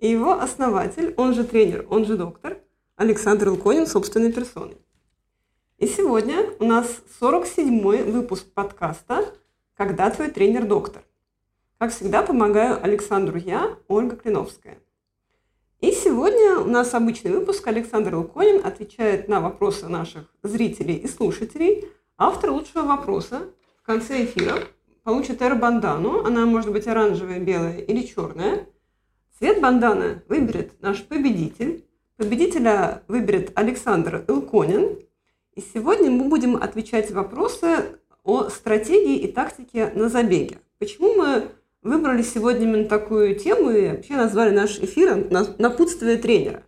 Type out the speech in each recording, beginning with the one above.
и его основатель, он же тренер, он же доктор, Александр Илконин собственной персоной. И сегодня у нас 47-й выпуск подкаста «Когда твой тренер доктор?». Как всегда, помогаю Александру я, Ольга Клиновская. И сегодня у нас обычный выпуск. Александр Илконин отвечает на вопросы наших зрителей и слушателей. Автор лучшего вопроса в конце эфира получит эро-бандану. Она может быть оранжевая, белая или черная – Цвет банданы выберет наш победитель. Победителя выберет Александр Илконин. И сегодня мы будем отвечать вопросы о стратегии и тактике на забеге. Почему мы выбрали сегодня именно такую тему и вообще назвали наш эфир «Напутствие тренера»?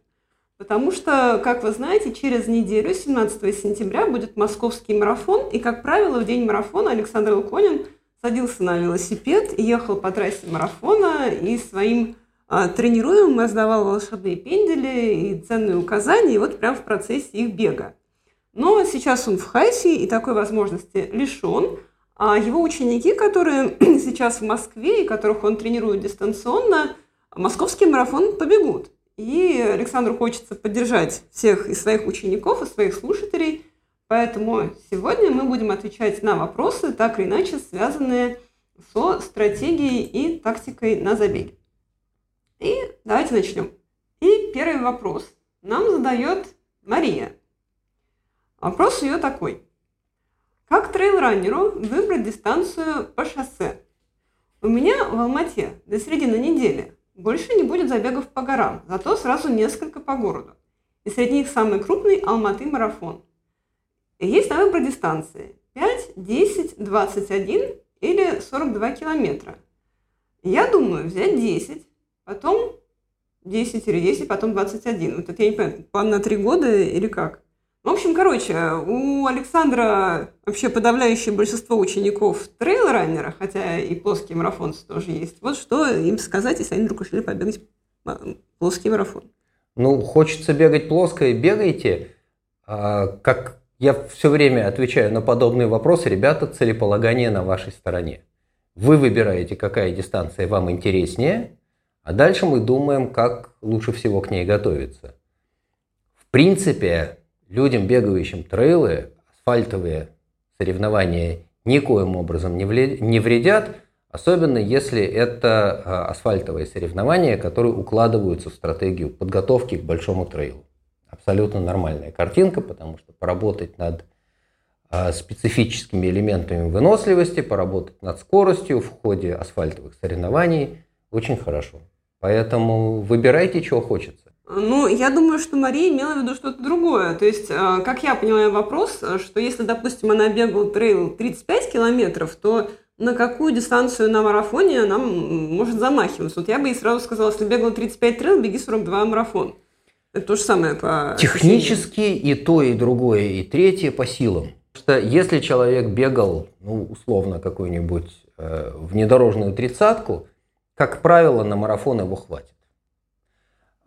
Потому что, как вы знаете, через неделю, 17 сентября, будет московский марафон. И, как правило, в день марафона Александр Илконин садился на велосипед, ехал по трассе марафона и своим а, тренируем, раздавал волшебные пендели и ценные указания, и вот прямо в процессе их бега. Но сейчас он в Хайсе и такой возможности лишен. А его ученики, которые сейчас в Москве и которых он тренирует дистанционно, московский марафон побегут. И Александру хочется поддержать всех и своих учеников, и своих слушателей. Поэтому сегодня мы будем отвечать на вопросы, так или иначе связанные со стратегией и тактикой на забеге. И давайте начнем. И первый вопрос нам задает Мария. Вопрос ее такой. Как трейл-раннеру выбрать дистанцию по шоссе? У меня в Алмате до середины недели больше не будет забегов по горам, зато сразу несколько по городу. И среди них самый крупный Алматы марафон. И есть на выбор дистанции 5, 10, 21 или 42 километра. Я думаю взять 10, потом 10 или 10, потом 21. Вот это я не понимаю, план на 3 года или как? В общем, короче, у Александра вообще подавляющее большинство учеников трейл-раннера, хотя и плоские марафонцы тоже есть. Вот что им сказать, если они вдруг решили побегать плоский марафон? Ну, хочется бегать плоско и бегайте. А, как я все время отвечаю на подобные вопросы, ребята, целеполагание на вашей стороне. Вы выбираете, какая дистанция вам интереснее, а дальше мы думаем, как лучше всего к ней готовиться. В принципе, людям, бегающим трейлы, асфальтовые соревнования никоим образом не вредят, особенно если это а, асфальтовые соревнования, которые укладываются в стратегию подготовки к большому трейлу. Абсолютно нормальная картинка, потому что поработать над а, специфическими элементами выносливости, поработать над скоростью в ходе асфальтовых соревнований очень хорошо. Поэтому выбирайте, чего хочется. Ну, я думаю, что Мария имела в виду что-то другое. То есть, э, как я поняла вопрос, что если, допустим, она бегала трейл 35 километров, то на какую дистанцию на марафоне она может замахиваться? Вот я бы ей сразу сказала, если бегала 35 трейл, беги 42 марафон. Это то же самое по Технически ощущениям. и то, и другое, и третье по силам. Потому что если человек бегал, ну, условно, какую-нибудь э, внедорожную тридцатку, как правило, на марафон его хватит.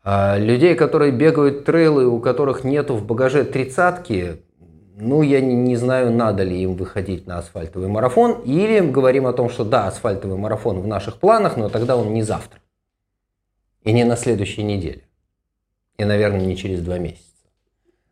А людей, которые бегают трейлы, у которых нету в багаже тридцатки, ну, я не, не знаю, надо ли им выходить на асфальтовый марафон, или говорим о том, что да, асфальтовый марафон в наших планах, но тогда он не завтра. И не на следующей неделе. И, наверное, не через два месяца.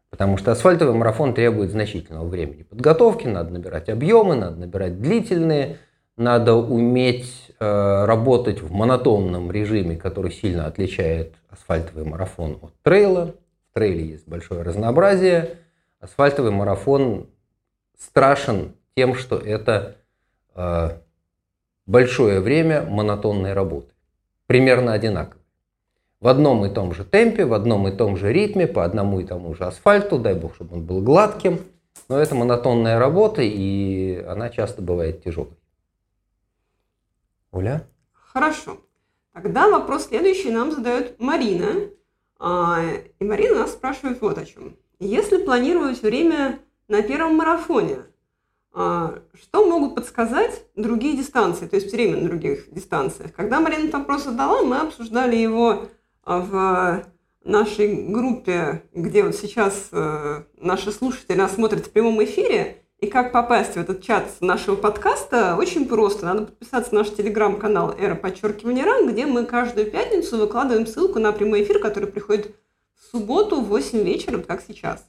Потому что асфальтовый марафон требует значительного времени подготовки, надо набирать объемы, надо набирать длительные надо уметь работать в монотонном режиме, который сильно отличает асфальтовый марафон от трейла. В трейле есть большое разнообразие. Асфальтовый марафон страшен тем, что это э, большое время монотонной работы. Примерно одинаково. В одном и том же темпе, в одном и том же ритме, по одному и тому же асфальту, дай бог, чтобы он был гладким. Но это монотонная работа, и она часто бывает тяжелой. Оля? Хорошо. Тогда вопрос следующий нам задает Марина. А, и Марина нас спрашивает вот о чем. Если планировать время на первом марафоне, а, что могут подсказать другие дистанции, то есть время на других дистанциях? Когда Марина этот вопрос задала, мы обсуждали его в нашей группе, где вот сейчас э, наши слушатели нас смотрят в прямом эфире, и как попасть в этот чат нашего подкаста, очень просто. Надо подписаться на наш телеграм-канал «Эра подчеркивания РАН», где мы каждую пятницу выкладываем ссылку на прямой эфир, который приходит в субботу в 8 вечера, как сейчас.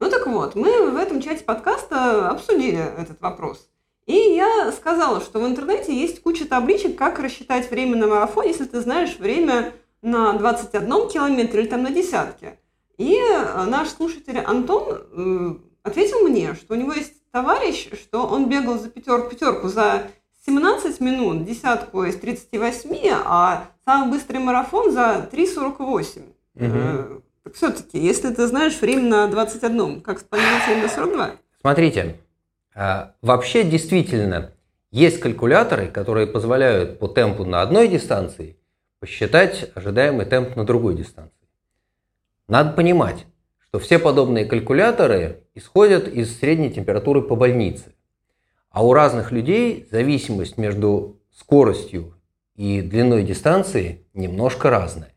Ну так вот, мы в этом чате подкаста обсудили этот вопрос. И я сказала, что в интернете есть куча табличек, как рассчитать время на марафон, если ты знаешь время на 21 километре или там на десятке. И наш слушатель Антон э, ответил мне, что у него есть товарищ, что он бегал за пятер, пятерку за 17 минут, десятку из 38, а самый быстрый марафон за 3.48. Угу. Э, так все-таки, если ты знаешь время на 21, как спланировать время на 42? Смотрите, э, вообще действительно есть калькуляторы, которые позволяют по темпу на одной дистанции посчитать ожидаемый темп на другой дистанции. Надо понимать, что все подобные калькуляторы исходят из средней температуры по больнице. А у разных людей зависимость между скоростью и длиной дистанции немножко разная.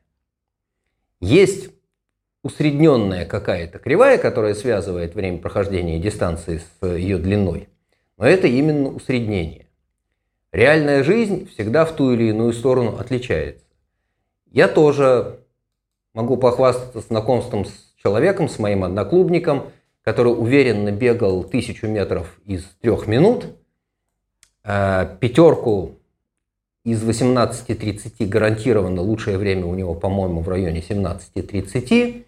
Есть усредненная какая-то кривая, которая связывает время прохождения дистанции с ее длиной, но это именно усреднение. Реальная жизнь всегда в ту или иную сторону отличается. Я тоже могу похвастаться знакомством с человеком, с моим одноклубником, который уверенно бегал тысячу метров из трех минут, э, пятерку из 18.30 гарантированно лучшее время у него, по-моему, в районе 17.30.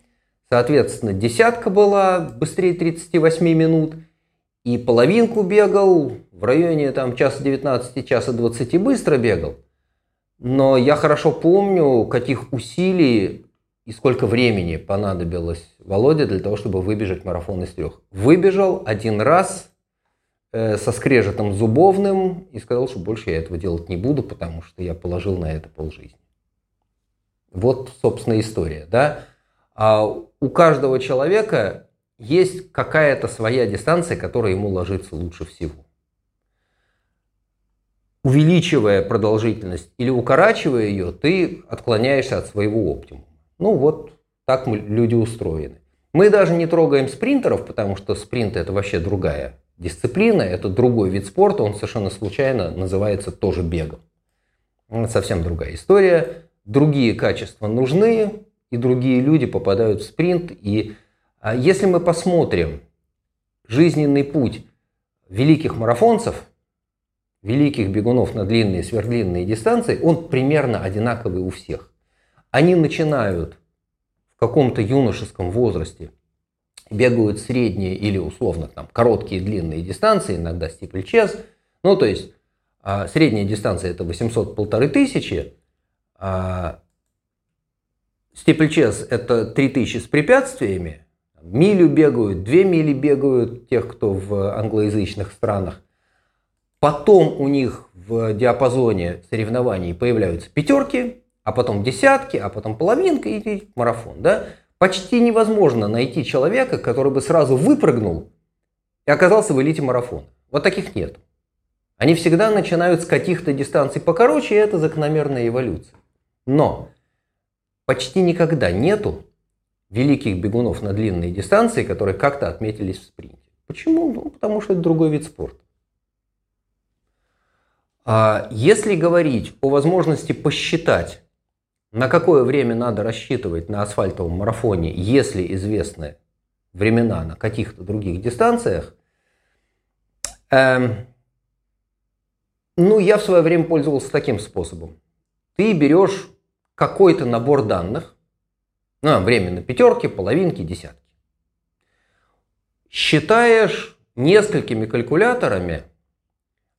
Соответственно, десятка была быстрее 38 минут. И половинку бегал в районе там, часа 19, часа 20 быстро бегал. Но я хорошо помню, каких усилий и сколько времени понадобилось Володе для того, чтобы выбежать марафон из трех. Выбежал один раз э, со скрежетом зубовным и сказал, что больше я этого делать не буду, потому что я положил на это полжизни. Вот, собственно, история. Да? А у каждого человека есть какая-то своя дистанция, которая ему ложится лучше всего. Увеличивая продолжительность или укорачивая ее, ты отклоняешься от своего оптимума. Ну вот так мы, люди устроены. Мы даже не трогаем спринтеров, потому что спринт это вообще другая дисциплина, это другой вид спорта, он совершенно случайно называется тоже бегом. Это совсем другая история. Другие качества нужны, и другие люди попадают в спринт. И а, если мы посмотрим жизненный путь великих марафонцев, великих бегунов на длинные сверхдлинные дистанции, он примерно одинаковый у всех они начинают в каком-то юношеском возрасте, бегают средние или условно там короткие длинные дистанции, иногда стипльчез. Ну, то есть а, средняя дистанция это 800 полторы тысячи, а стипльчез это 3000 с препятствиями, милю бегают, две мили бегают тех, кто в англоязычных странах. Потом у них в диапазоне соревнований появляются пятерки, а потом десятки, а потом половинка и марафон. Да? Почти невозможно найти человека, который бы сразу выпрыгнул и оказался в элите марафона. Вот таких нет. Они всегда начинают с каких-то дистанций покороче, и это закономерная эволюция. Но почти никогда нету великих бегунов на длинные дистанции, которые как-то отметились в спринте. Почему? Ну, потому что это другой вид спорта. А если говорить о возможности посчитать на какое время надо рассчитывать на асфальтовом марафоне, если известны времена на каких-то других дистанциях? Эм, ну, я в свое время пользовался таким способом. Ты берешь какой-то набор данных, ну, время на пятерки, половинки, десятки. Считаешь несколькими калькуляторами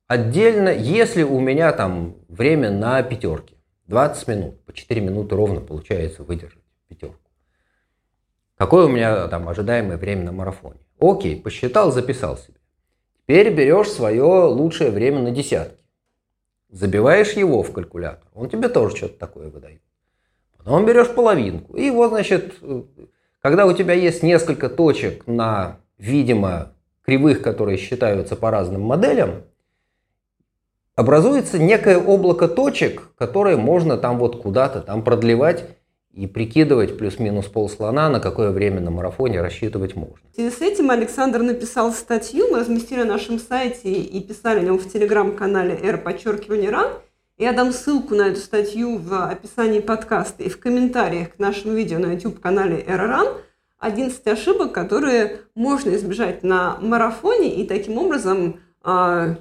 отдельно, если у меня там время на пятерки. 20 минут, по 4 минуты ровно получается выдержать пятерку. Какое у меня там ожидаемое время на марафоне? Окей, посчитал, записал себе. Теперь берешь свое лучшее время на десятки. Забиваешь его в калькулятор. Он тебе тоже что-то такое выдает. потом берешь половинку. И вот, значит, когда у тебя есть несколько точек на, видимо, кривых, которые считаются по разным моделям, образуется некое облако точек, которые можно там вот куда-то там продлевать и прикидывать плюс-минус полслона, на какое время на марафоне рассчитывать можно. В связи с этим Александр написал статью, мы разместили на нашем сайте и писали о нем в телеграм-канале R подчеркивание ран. Я дам ссылку на эту статью в описании подкаста и в комментариях к нашему видео на YouTube-канале Run. 11 ошибок, которые можно избежать на марафоне и таким образом э,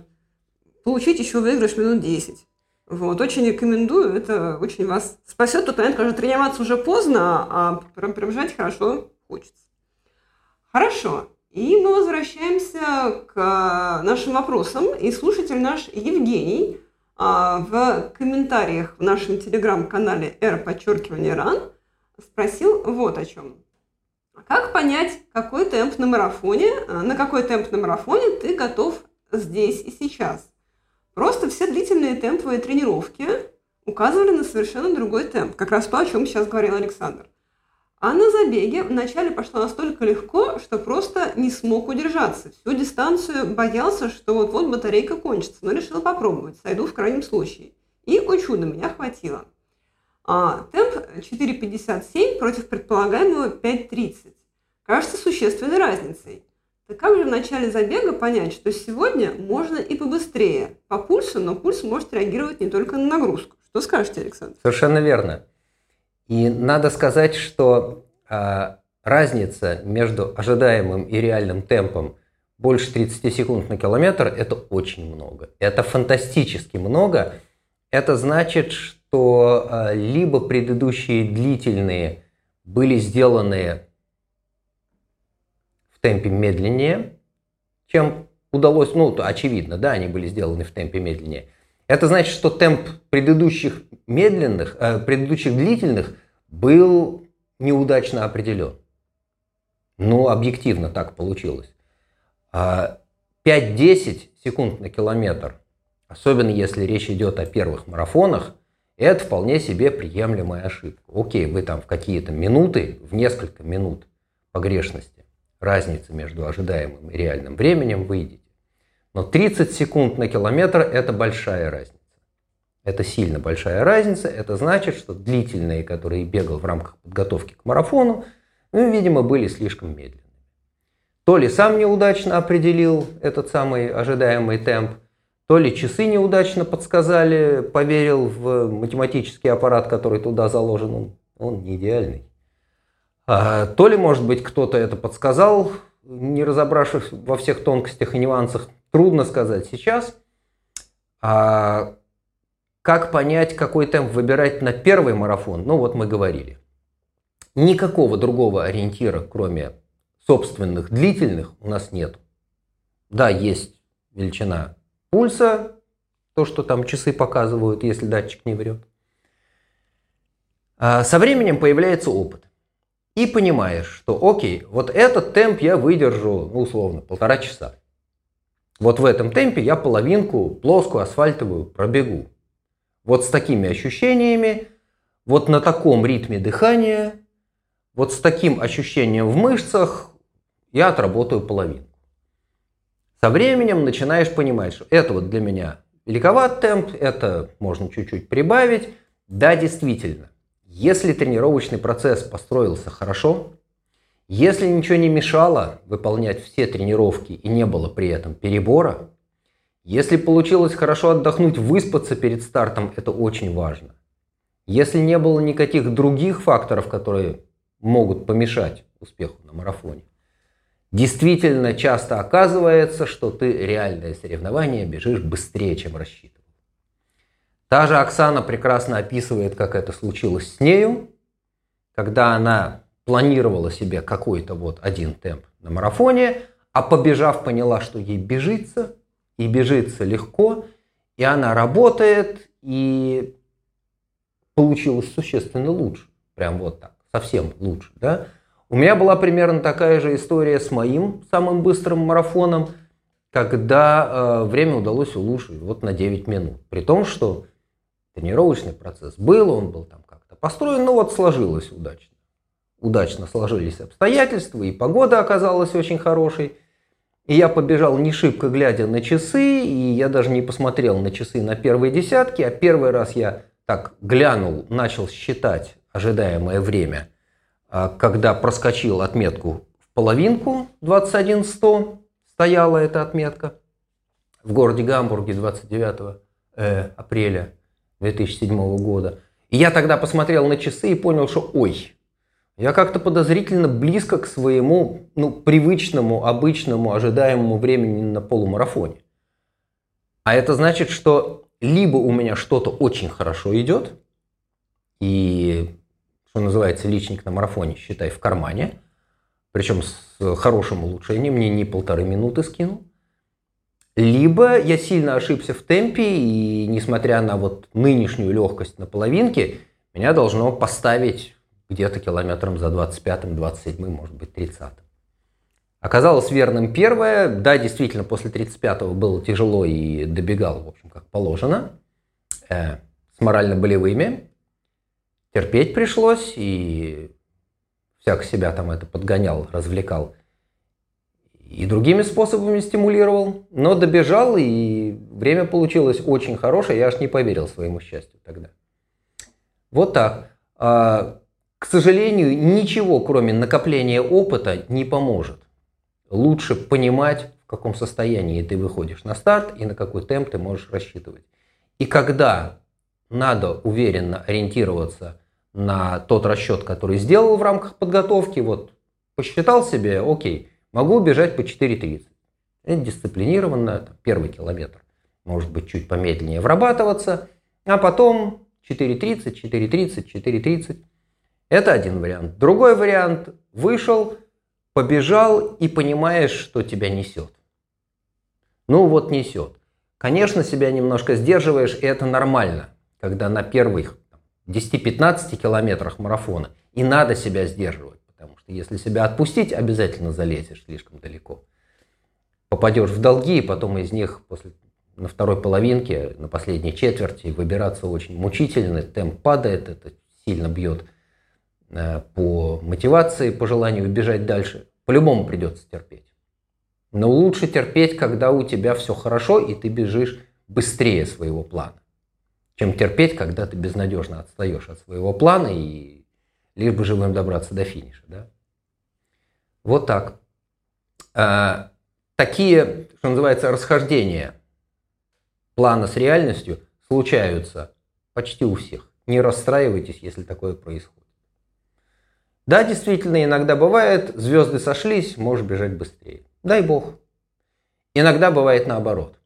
получить еще выигрыш минут 10. Вот, очень рекомендую, это очень вас спасет. Тот момент, когда тренироваться уже поздно, а пробежать хорошо хочется. Хорошо. И мы возвращаемся к нашим вопросам. И слушатель наш Евгений а, в комментариях в нашем телеграм-канале R подчеркивание ран спросил вот о чем. Как понять, какой темп на марафоне, а, на какой темп на марафоне ты готов здесь и сейчас? Просто все длительные темповые тренировки указывали на совершенно другой темп. Как раз то, о чем сейчас говорил Александр. А на забеге вначале пошло настолько легко, что просто не смог удержаться. Всю дистанцию боялся, что вот-вот батарейка кончится, но решил попробовать, сойду в крайнем случае. И, о чудо, меня хватило. А, темп 4.57 против предполагаемого 5.30. Кажется существенной разницей. Так как же в начале забега понять, что сегодня можно и побыстрее по пульсу, но пульс может реагировать не только на нагрузку? Что скажете, Александр? Совершенно верно. И надо сказать, что э, разница между ожидаемым и реальным темпом больше 30 секунд на километр – это очень много. Это фантастически много. Это значит, что э, либо предыдущие длительные были сделаны в темпе медленнее, чем удалось, ну, очевидно, да, они были сделаны в темпе медленнее. Это значит, что темп предыдущих медленных, э, предыдущих длительных был неудачно определен. Ну, объективно так получилось. 5-10 а секунд на километр, особенно если речь идет о первых марафонах, это вполне себе приемлемая ошибка. Окей, вы там в какие-то минуты, в несколько минут погрешности разница между ожидаемым и реальным временем выйдете. Но 30 секунд на километр – это большая разница. Это сильно большая разница. Это значит, что длительные, которые бегал в рамках подготовки к марафону, ну, видимо, были слишком медленными. То ли сам неудачно определил этот самый ожидаемый темп, то ли часы неудачно подсказали, поверил в математический аппарат, который туда заложен. Он, он не идеальный. А, то ли, может быть, кто-то это подсказал, не разобравшись во всех тонкостях и нюансах, трудно сказать сейчас. А как понять, какой темп выбирать на первый марафон? Ну вот мы говорили. Никакого другого ориентира, кроме собственных длительных, у нас нет. Да, есть величина пульса, то, что там часы показывают, если датчик не врет. А со временем появляется опыт и понимаешь, что окей, вот этот темп я выдержу, ну, условно, полтора часа. Вот в этом темпе я половинку плоскую асфальтовую пробегу. Вот с такими ощущениями, вот на таком ритме дыхания, вот с таким ощущением в мышцах я отработаю половинку. Со временем начинаешь понимать, что это вот для меня великоват темп, это можно чуть-чуть прибавить. Да, действительно, если тренировочный процесс построился хорошо, если ничего не мешало выполнять все тренировки и не было при этом перебора, если получилось хорошо отдохнуть, выспаться перед стартом, это очень важно. Если не было никаких других факторов, которые могут помешать успеху на марафоне, действительно часто оказывается, что ты реальное соревнование бежишь быстрее, чем рассчитывал. Та же Оксана прекрасно описывает, как это случилось с нею, когда она планировала себе какой-то вот один темп на марафоне, а побежав поняла, что ей бежится, и бежится легко, и она работает, и получилось существенно лучше. Прям вот так, совсем лучше. Да? У меня была примерно такая же история с моим самым быстрым марафоном, когда э, время удалось улучшить вот на 9 минут. При том, что тренировочный процесс был, он был там как-то построен, но вот сложилось удачно. Удачно сложились обстоятельства, и погода оказалась очень хорошей. И я побежал не шибко глядя на часы, и я даже не посмотрел на часы на первые десятки, а первый раз я так глянул, начал считать ожидаемое время, а, когда проскочил отметку в половинку 21100, стояла эта отметка в городе Гамбурге 29 э, апреля 2007 года. И я тогда посмотрел на часы и понял, что ой, я как-то подозрительно близко к своему ну, привычному, обычному, ожидаемому времени на полумарафоне. А это значит, что либо у меня что-то очень хорошо идет, и, что называется, личник на марафоне, считай, в кармане, причем с хорошим улучшением, мне не полторы минуты скинул, либо я сильно ошибся в темпе, и несмотря на вот нынешнюю легкость на половинке, меня должно поставить где-то километром за 25-м, 27-м, может быть, 30-м. Оказалось верным первое. Да, действительно, после 35-го было тяжело и добегал, в общем, как положено. Э, с морально-болевыми. Терпеть пришлось, и всяк себя там это подгонял, развлекал и другими способами стимулировал, но добежал, и время получилось очень хорошее, я аж не поверил своему счастью тогда. Вот так. А, к сожалению, ничего, кроме накопления опыта, не поможет. Лучше понимать, в каком состоянии ты выходишь на старт и на какой темп ты можешь рассчитывать. И когда надо уверенно ориентироваться на тот расчет, который сделал в рамках подготовки, вот посчитал себе, окей, Могу убежать по 4.30. Это дисциплинированно, первый километр. Может быть, чуть помедленнее врабатываться, а потом 4.30, 4.30, 4.30. Это один вариант. Другой вариант – вышел, побежал и понимаешь, что тебя несет. Ну вот несет. Конечно, себя немножко сдерживаешь, и это нормально, когда на первых 10-15 километрах марафона и надо себя сдерживать. Если себя отпустить, обязательно залезешь слишком далеко. Попадешь в долги, и потом из них после, на второй половинке, на последней четверти выбираться очень мучительно. Темп падает, это сильно бьет э, по мотивации, по желанию бежать дальше. По-любому придется терпеть. Но лучше терпеть, когда у тебя все хорошо, и ты бежишь быстрее своего плана, чем терпеть, когда ты безнадежно отстаешь от своего плана и лишь бы живым добраться до финиша. Да? Вот так. А, такие, что называется, расхождения плана с реальностью случаются почти у всех. Не расстраивайтесь, если такое происходит. Да, действительно, иногда бывает, звезды сошлись, можешь бежать быстрее. Дай бог. Иногда бывает наоборот.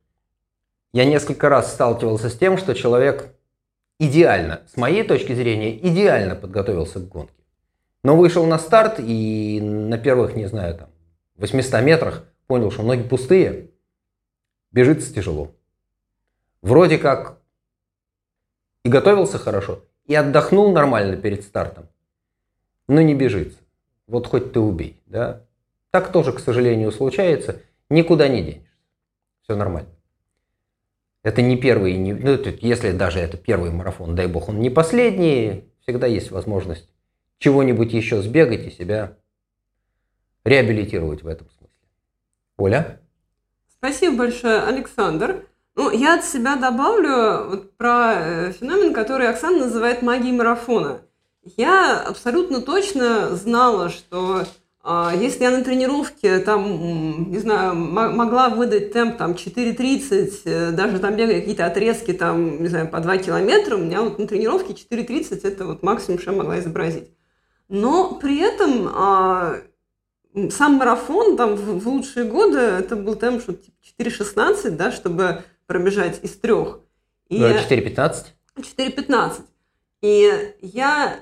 Я несколько раз сталкивался с тем, что человек идеально, с моей точки зрения, идеально подготовился к гонке. Но вышел на старт и на первых, не знаю, там, 800 метрах понял, что ноги пустые, бежится тяжело. Вроде как и готовился хорошо, и отдохнул нормально перед стартом, но не бежится. Вот хоть ты убей, да? Так тоже, к сожалению, случается, никуда не денешься. Все нормально. Это не первый, не, ну, если даже это первый марафон, дай бог, он не последний, всегда есть возможность чего-нибудь еще сбегать и себя реабилитировать в этом смысле. Оля? Спасибо большое, Александр. Ну, я от себя добавлю вот про э, феномен, который Оксана называет магией марафона. Я абсолютно точно знала, что а, если я на тренировке там, не знаю, могла выдать темп там 4.30, э, даже там бегая какие-то отрезки там, не знаю, по 2 километра, у меня вот на тренировке 4.30 это вот максимум, что я могла изобразить. Но при этом а, сам марафон там в, в лучшие годы это был темп, что типа 4.16, да, чтобы пробежать из трех. И 4.15? 4.15. И я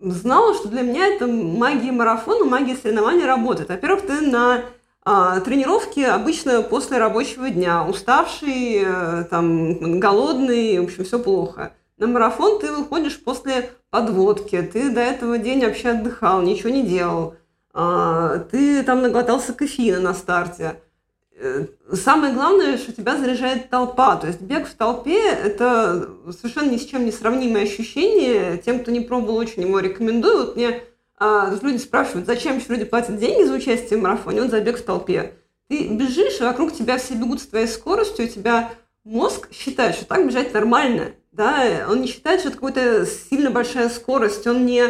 знала, что для меня это магия марафона, магия соревнований работает. Во-первых, ты на а, тренировке обычно после рабочего дня, уставший, э, там, голодный, в общем, все плохо. На марафон ты выходишь после подводки, ты до этого день вообще отдыхал, ничего не делал, а, ты там наглотался кофеина на старте. э, самое главное, что тебя заряжает толпа. То есть бег в толпе – это совершенно ни с чем не сравнимое ощущение. Тем, кто не пробовал, очень его рекомендую. Вот мне а, люди спрашивают, зачем еще люди платят деньги за участие в марафоне, он забег в толпе. Ты бежишь, и вокруг тебя все бегут с твоей скоростью, у тебя мозг считает, что так бежать нормально. Да? Он не считает, что это какая-то сильно большая скорость, он не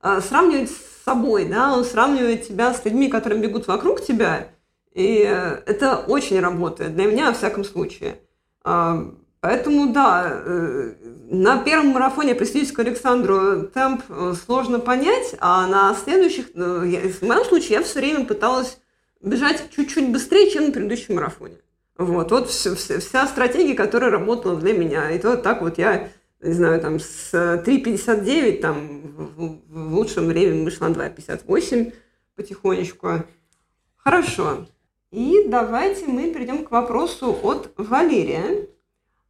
а, сравнивает с собой, да? он сравнивает тебя с людьми, которые бегут вокруг тебя, и э, это очень работает, для меня, во всяком случае. А, поэтому, да, э, на первом марафоне присоединюсь к Александру, темп э, сложно понять, а на следующих, в моем случае, я все время пыталась бежать чуть-чуть быстрее, чем на предыдущем марафоне. Вот, вот вся, вся стратегия, которая работала для меня. И то так вот я, не знаю, там с 3.59, там в, в лучшем времени вышла на 2.58 потихонечку. Хорошо. И давайте мы перейдем к вопросу от Валерия,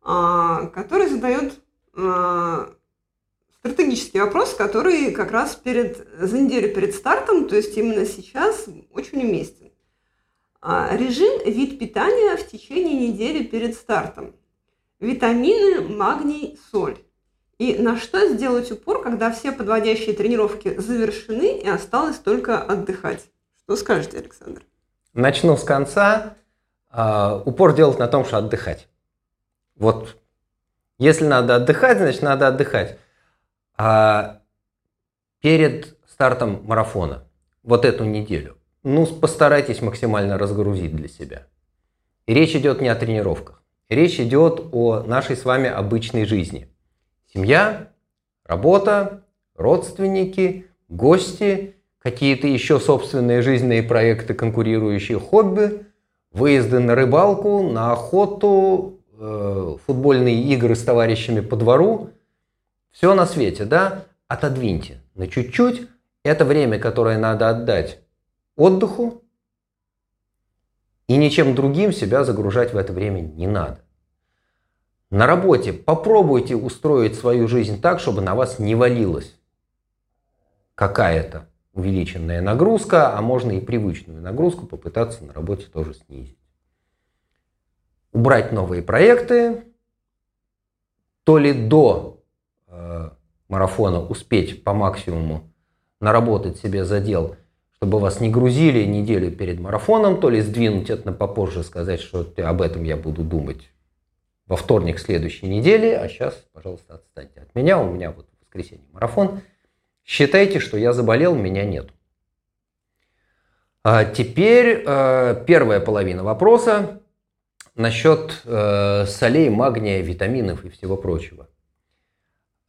а, который задает а, стратегический вопрос, который как раз перед, за неделю перед стартом, то есть именно сейчас, очень уместен. А, режим вид питания в течение недели перед стартом. Витамины, магний, соль. И на что сделать упор, когда все подводящие тренировки завершены и осталось только отдыхать? Что скажете, Александр? Начну с конца. Uh, упор делать на том, что отдыхать. Вот. Если надо отдыхать, значит надо отдыхать. А перед стартом марафона, вот эту неделю, ну, постарайтесь максимально разгрузить для себя. И речь идет не о тренировках. Речь идет о нашей с вами обычной жизни. Семья, работа, родственники, гости, какие-то еще собственные жизненные проекты, конкурирующие хобби, выезды на рыбалку, на охоту, э, футбольные игры с товарищами по двору. Все на свете, да? Отодвиньте на чуть-чуть. Это время, которое надо отдать отдыху, и ничем другим себя загружать в это время не надо. На работе попробуйте устроить свою жизнь так, чтобы на вас не валилась какая-то увеличенная нагрузка, а можно и привычную нагрузку попытаться на работе тоже снизить. Убрать новые проекты, то ли до э, марафона успеть по максимуму наработать себе задел – чтобы вас не грузили неделю перед марафоном, то ли сдвинуть это на попозже, сказать, что об этом я буду думать во вторник следующей недели, а сейчас, пожалуйста, отстаньте от меня, у меня вот в воскресенье марафон. Считайте, что я заболел, меня нет. А теперь э, первая половина вопроса насчет э, солей, магния, витаминов и всего прочего.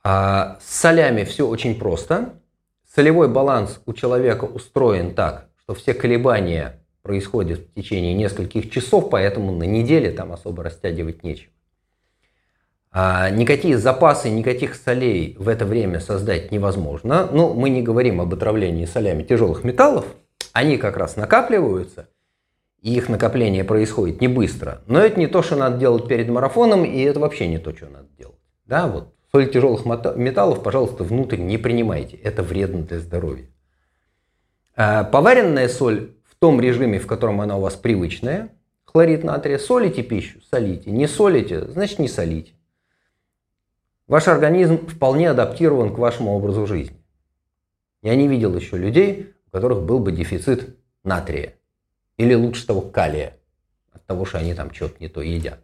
А с солями все очень просто. Солевой баланс у человека устроен так, что все колебания происходят в течение нескольких часов, поэтому на неделе там особо растягивать нечего. А никакие запасы, никаких солей в это время создать невозможно. Ну, мы не говорим об отравлении солями тяжелых металлов. Они как раз накапливаются, и их накопление происходит не быстро. Но это не то, что надо делать перед марафоном, и это вообще не то, что надо делать. Да, вот Соль тяжелых металлов, пожалуйста, внутрь не принимайте. Это вредно для здоровья. А поваренная соль в том режиме, в котором она у вас привычная, хлорид натрия, солите пищу, солите. Не солите, значит не солите. Ваш организм вполне адаптирован к вашему образу жизни. Я не видел еще людей, у которых был бы дефицит натрия. Или лучше того, калия. От того, что они там что-то не то едят.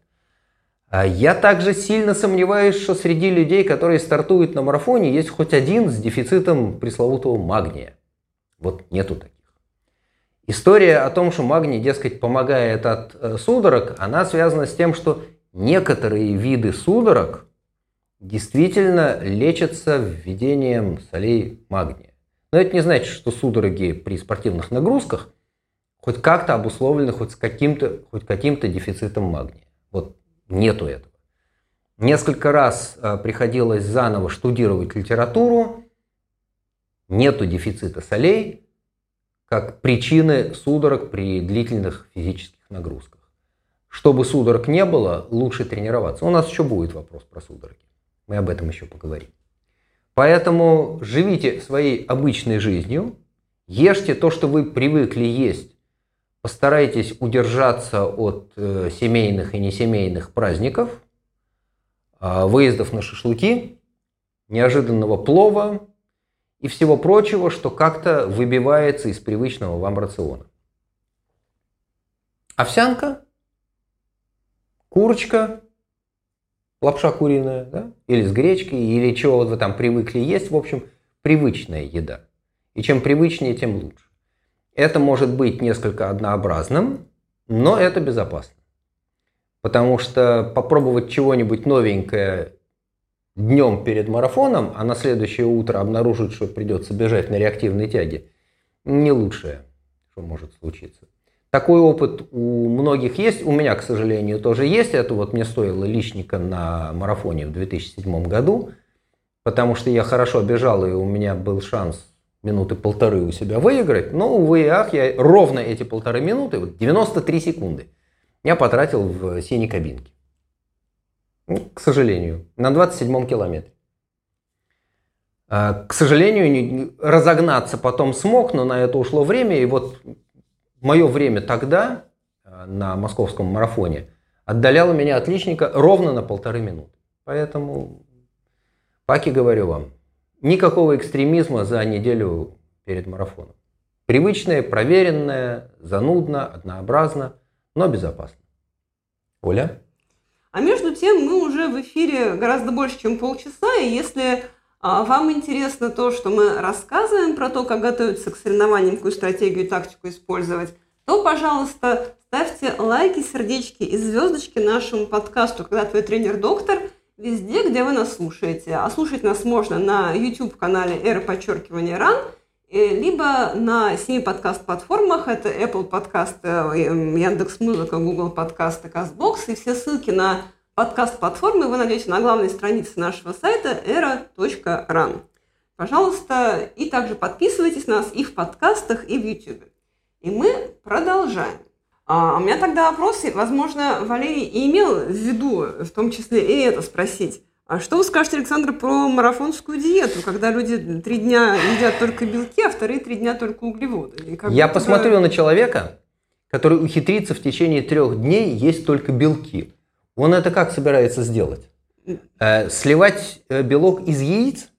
А я также сильно сомневаюсь, что среди людей, которые стартуют на марафоне, есть хоть один с дефицитом пресловутого магния. Вот нету таких. История о том, что магний, дескать, помогает от э, судорог, она связана с тем, что некоторые виды судорог действительно лечатся введением солей магния. Но это не значит, что судороги при спортивных нагрузках хоть как-то обусловлены хоть, с каким-то, хоть каким-то дефицитом магния. Вот Нету этого. Несколько раз э, приходилось заново штудировать литературу. Нету дефицита солей как причины судорог при длительных физических нагрузках. Чтобы судорог не было, лучше тренироваться. У нас еще будет вопрос про судороги. Мы об этом еще поговорим. Поэтому живите своей обычной жизнью, ешьте то, что вы привыкли есть Постарайтесь удержаться от э, семейных и несемейных праздников, э, выездов на шашлыки, неожиданного плова и всего прочего, что как-то выбивается из привычного вам рациона. Овсянка, курочка, лапша куриная, да? или с гречкой, или чего вы там привыкли есть. В общем, привычная еда. И чем привычнее, тем лучше. Это может быть несколько однообразным, но это безопасно. Потому что попробовать чего-нибудь новенькое днем перед марафоном, а на следующее утро обнаружить, что придется бежать на реактивной тяге, не лучшее, что может случиться. Такой опыт у многих есть, у меня, к сожалению, тоже есть. Это вот мне стоило личника на марафоне в 2007 году, потому что я хорошо бежал, и у меня был шанс минуты полторы у себя выиграть, но, увы и ах, я ровно эти полторы минуты, вот 93 секунды, я потратил в синей кабинке. Ну, к сожалению, на 27-м километре. А, к сожалению, разогнаться потом смог, но на это ушло время. И вот мое время тогда а, на московском марафоне отдаляло меня от личника ровно на полторы минуты. Поэтому, Паки, говорю вам, Никакого экстремизма за неделю перед марафоном. Привычное, проверенное, занудно, однообразно, но безопасно. Оля? А между тем мы уже в эфире гораздо больше, чем полчаса, и если а, вам интересно то, что мы рассказываем про то, как готовиться к соревнованиям, какую стратегию и тактику использовать, то, пожалуйста, ставьте лайки, сердечки и звездочки нашему подкасту «Когда твой тренер-доктор», везде, где вы нас слушаете. А слушать нас можно на YouTube-канале «Эра подчеркивания РАН», э, либо на семи подкаст-платформах. Это Apple подкасты, э, Яндекс Музыка, Google подкасты, CastBox. И все ссылки на подкаст-платформы вы найдете на главной странице нашего сайта era.ran. Пожалуйста, и также подписывайтесь на нас и в подкастах, и в YouTube. И мы продолжаем. А у меня тогда вопрос, возможно, Валерий и имел в виду, в том числе и это спросить. А что вы скажете, Александр, про марафонскую диету, когда люди три дня едят только белки, а вторые три дня только углеводы? Я посмотрю на человека, который ухитрится в течение трех дней есть только белки. Он это как собирается сделать? Э, сливать э, белок из яиц?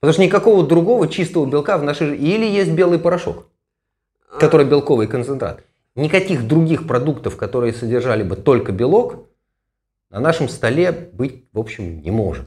Потому что никакого другого чистого белка в нашей жизни... Или есть белый порошок, который белковый концентрат. Никаких других продуктов, которые содержали бы только белок, на нашем столе быть, в общем, не может.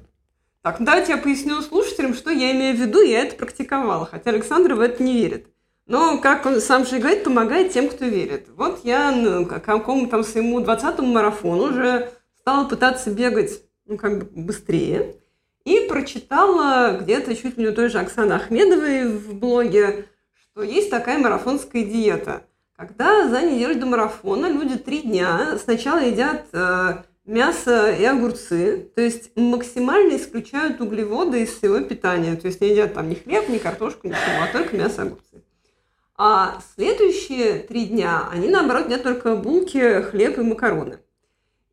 Так, ну давайте я поясню слушателям, что я имею в виду, я это практиковала, хотя Александр в это не верит. Но, как он сам же говорит, помогает тем, кто верит. Вот я ну, к какому там своему 20-му марафону уже стала пытаться бегать ну, как бы быстрее. И прочитала где-то чуть ли не той же Оксаны Ахмедовой в блоге, что есть такая марафонская диета – когда за неделю до марафона люди три дня сначала едят э, мясо и огурцы, то есть максимально исключают углеводы из своего питания. То есть не едят там ни хлеб, ни картошку, ничего, а только мясо и огурцы. А следующие три дня они, наоборот, едят только булки, хлеб и макароны.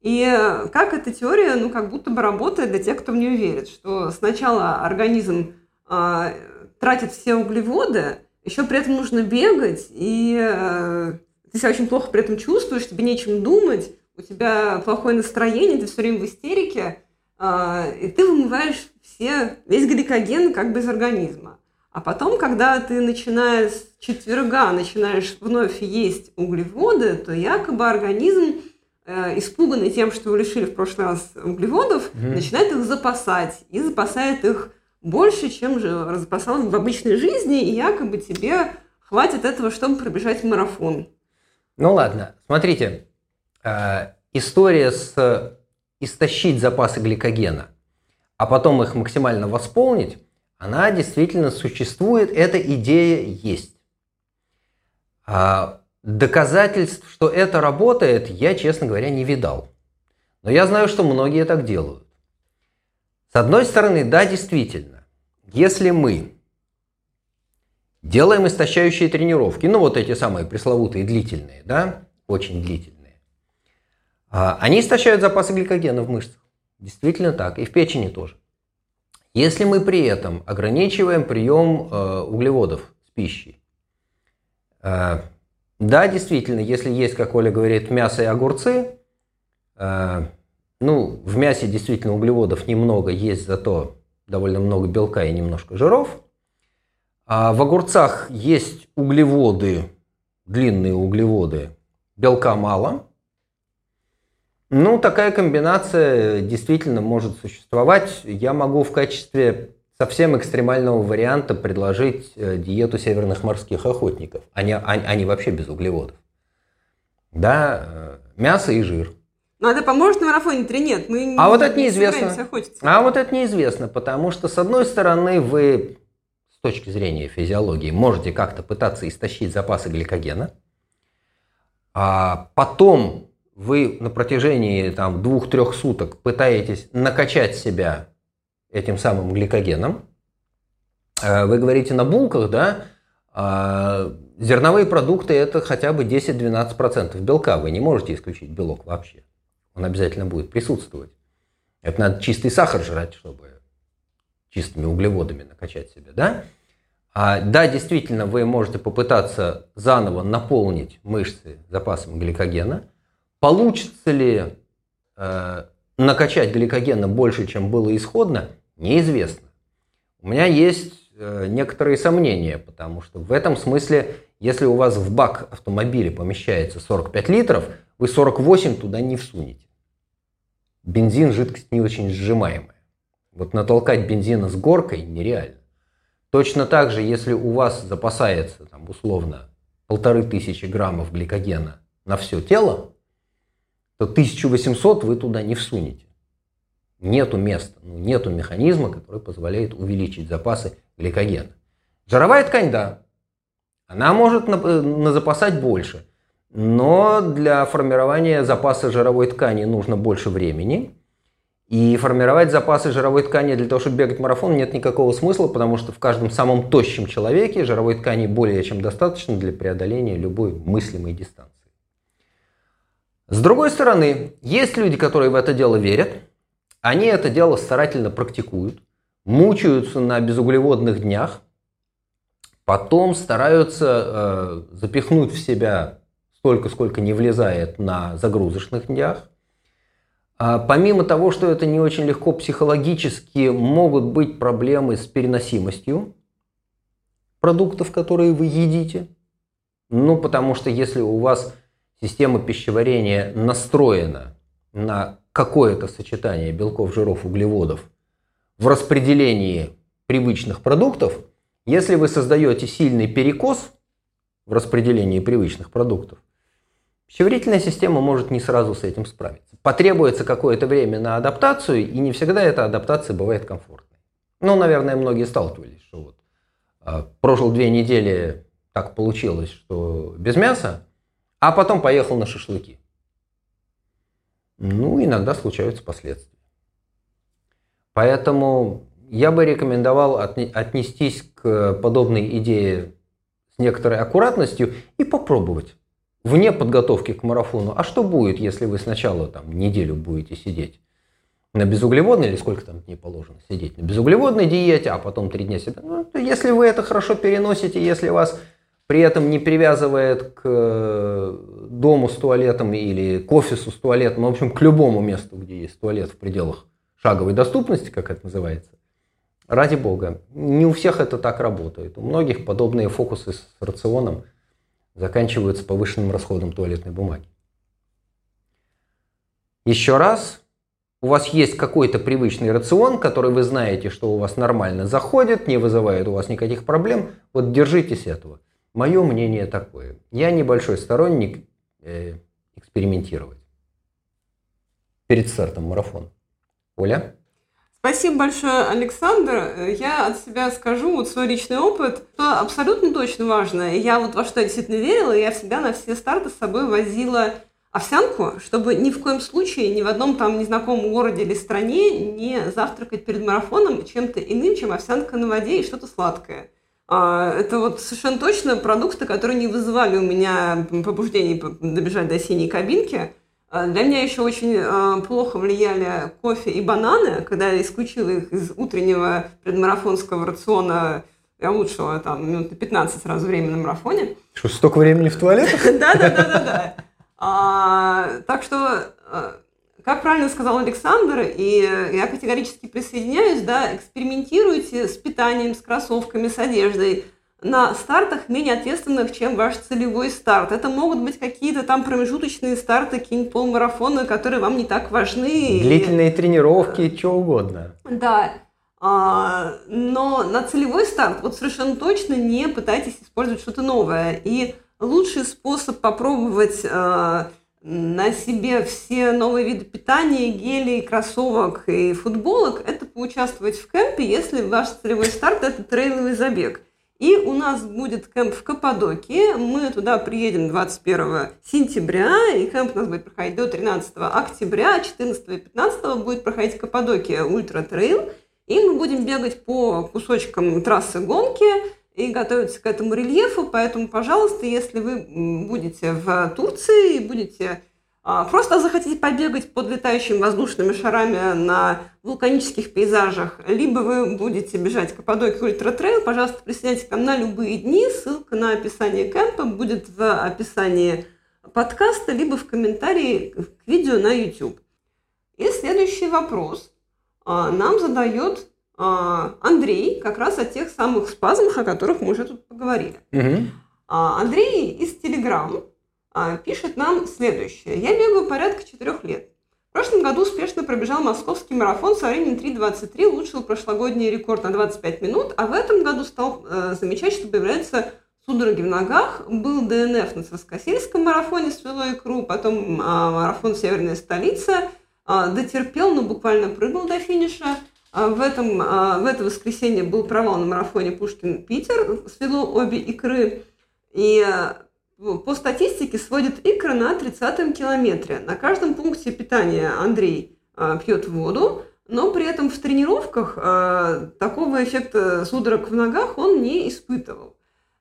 И как эта теория, ну, как будто бы работает для тех, кто в нее верит, что сначала организм э, тратит все углеводы, еще при этом нужно бегать, и э, ты себя очень плохо при этом чувствуешь, тебе нечем думать, у тебя плохое настроение, ты все время в истерике, э, и ты вымываешь все, весь гликоген как бы из организма. А потом, когда ты начинаешь с четверга начинаешь вновь есть углеводы, то якобы организм, э, испуганный тем, что его лишили в прошлый раз углеводов, mm-hmm. начинает их запасать и запасает их больше, чем же запасалась в обычной жизни, и якобы тебе хватит этого, чтобы пробежать марафон. Ну ладно, смотрите, э, история с истощить запасы гликогена, а потом их максимально восполнить, она действительно существует, эта идея есть. А доказательств, что это работает, я, честно говоря, не видал. Но я знаю, что многие так делают. С одной стороны, да, действительно, если мы делаем истощающие тренировки, ну вот эти самые пресловутые длительные, да, очень длительные, а, они истощают запасы гликогена в мышцах. Действительно так, и в печени тоже. Если мы при этом ограничиваем прием э, углеводов с пищей, э, Да, действительно, если есть, как Оля говорит, мясо и огурцы, э, ну, в мясе действительно углеводов немного, есть зато довольно много белка и немножко жиров. А в огурцах есть углеводы, длинные углеводы, белка мало. Ну, такая комбинация действительно может существовать. Я могу в качестве совсем экстремального варианта предложить э, диету северных морских охотников. Они, они, они вообще без углеводов. Да, э, мясо и жир. Но это поможет на марафоне или нет? Мы а вот это неизвестно. А вот это неизвестно, потому что, с одной стороны, вы с точки зрения физиологии можете как-то пытаться истощить запасы гликогена, а потом вы на протяжении там, двух-трех суток пытаетесь накачать себя этим самым гликогеном. Э, вы говорите на булках, да? А зерновые продукты это хотя бы 10-12% белка. Вы не можете исключить белок вообще. Он обязательно будет присутствовать. Это надо чистый сахар жрать, чтобы чистыми углеводами накачать себя, да? А, да, действительно, вы можете попытаться заново наполнить мышцы запасом гликогена. Получится ли э, накачать гликогена больше, чем было исходно, неизвестно. У меня есть э, некоторые сомнения, потому что в этом смысле, если у вас в бак автомобиля помещается 45 литров, вы 48 туда не всунете. Бензин – жидкость не очень сжимаемая. Вот натолкать бензина с горкой нереально. Точно так же, если у вас запасается, там, условно, полторы тысячи граммов гликогена на все тело, то 1800 вы туда не всунете. Нету места, ну, нету механизма, который позволяет увеличить запасы гликогена. Жировая ткань, да, она может запасать больше, но для формирования запаса жировой ткани нужно больше времени. И формировать запасы жировой ткани для того, чтобы бегать марафон, нет никакого смысла, потому что в каждом самом тощем человеке жировой ткани более чем достаточно для преодоления любой мыслимой дистанции. С другой стороны, есть люди, которые в это дело верят, они это дело старательно практикуют, мучаются на безуглеводных днях, потом стараются э, запихнуть в себя столько, сколько не влезает на загрузочных днях. А помимо того, что это не очень легко психологически, могут быть проблемы с переносимостью продуктов, которые вы едите. Ну, потому что если у вас система пищеварения настроена на какое-то сочетание белков, жиров, углеводов в распределении привычных продуктов, если вы создаете сильный перекос в распределении привычных продуктов, пищеварительная система может не сразу с этим справиться. Потребуется какое-то время на адаптацию, и не всегда эта адаптация бывает комфортной. Ну, наверное, многие сталкивались, что вот э, прожил две недели, так получилось, что без мяса, а потом поехал на шашлыки. Ну, иногда случаются последствия. Поэтому я бы рекомендовал отнестись к подобной идее с некоторой аккуратностью и попробовать вне подготовки к марафону. А что будет, если вы сначала там неделю будете сидеть на безуглеводной, или сколько там дней положено сидеть на безуглеводной диете, а потом три дня сидеть? Ну, если вы это хорошо переносите, если вас при этом не привязывает к э, дому с туалетом или к офису с туалетом, в общем, к любому месту, где есть туалет в пределах шаговой доступности, как это называется. Ради бога, не у всех это так работает. У многих подобные фокусы с рационом заканчиваются повышенным расходом туалетной бумаги. Еще раз, у вас есть какой-то привычный рацион, который вы знаете, что у вас нормально заходит, не вызывает у вас никаких проблем, вот держитесь этого. Мое мнение такое. Я небольшой сторонник э, экспериментировать перед стартом марафона. Оля? Спасибо большое, Александр. Я от себя скажу вот свой личный опыт, что абсолютно точно важно. Я вот во что я действительно верила, я всегда на все старты с собой возила овсянку, чтобы ни в коем случае ни в одном там незнакомом городе или стране не завтракать перед марафоном чем-то иным, чем овсянка на воде и что-то сладкое. А, это вот совершенно точно продукты, которые не вызывали у меня побуждений добежать до синей кабинки. А, для меня еще очень а, плохо влияли кофе и бананы, когда я исключила их из утреннего предмарафонского рациона Я улучшила там минут на 15 сразу время на марафоне. Что, столько времени в туалетах? Да, да, да, да, да. А, так что, как правильно сказал Александр, и я категорически присоединяюсь, да, экспериментируйте с питанием, с кроссовками, с одеждой на стартах менее ответственных, чем ваш целевой старт. Это могут быть какие-то там промежуточные старты, какие-нибудь полмарафоны, которые вам не так важны. Длительные тренировки, что угодно. Да. А, но на целевой старт вот совершенно точно не пытайтесь использовать что-то новое. И лучший способ попробовать а, на себе все новые виды питания, гелей, кроссовок и футболок, это поучаствовать в кемпе, если ваш целевой старт – это трейловый забег. И у нас будет кемп в Каппадокии. Мы туда приедем 21 сентября, и кемп у нас будет проходить до 13 октября, 14 и 15 будет проходить Каппадокия Ultra Trail. И мы будем бегать по кусочкам трассы гонки и готовиться к этому рельефу. Поэтому, пожалуйста, если вы будете в Турции и будете просто захотите побегать под летающими воздушными шарами на вулканических пейзажах, либо вы будете бежать Каппадокия Ultra Trail, пожалуйста, присоединяйтесь к нам на любые дни. Ссылка на описание кемпа будет в описании подкаста, либо в комментарии к видео на YouTube. И следующий вопрос. А, нам задает а, Андрей как раз о тех самых спазмах, о которых мы уже тут поговорили. Угу. Андрей из Телеграм пишет нам следующее. Я бегаю порядка четырех лет. В прошлом году успешно пробежал московский марафон со временем 3.23, улучшил прошлогодний рекорд на 25 минут, а в этом году стал э, замечать, что появляются судороги в ногах. Был ДНФ на Царскосельском марафоне свело икру, потом э, марафон «Северная столица», а, дотерпел, но буквально прыгал до финиша. А, в, этом, а, в это воскресенье был провал на марафоне Пушкин-Питер, свело обе икры. И по статистике сводит икры на 30-м километре. На каждом пункте питания Андрей пьет воду, но при этом в тренировках такого эффекта судорог в ногах он не испытывал.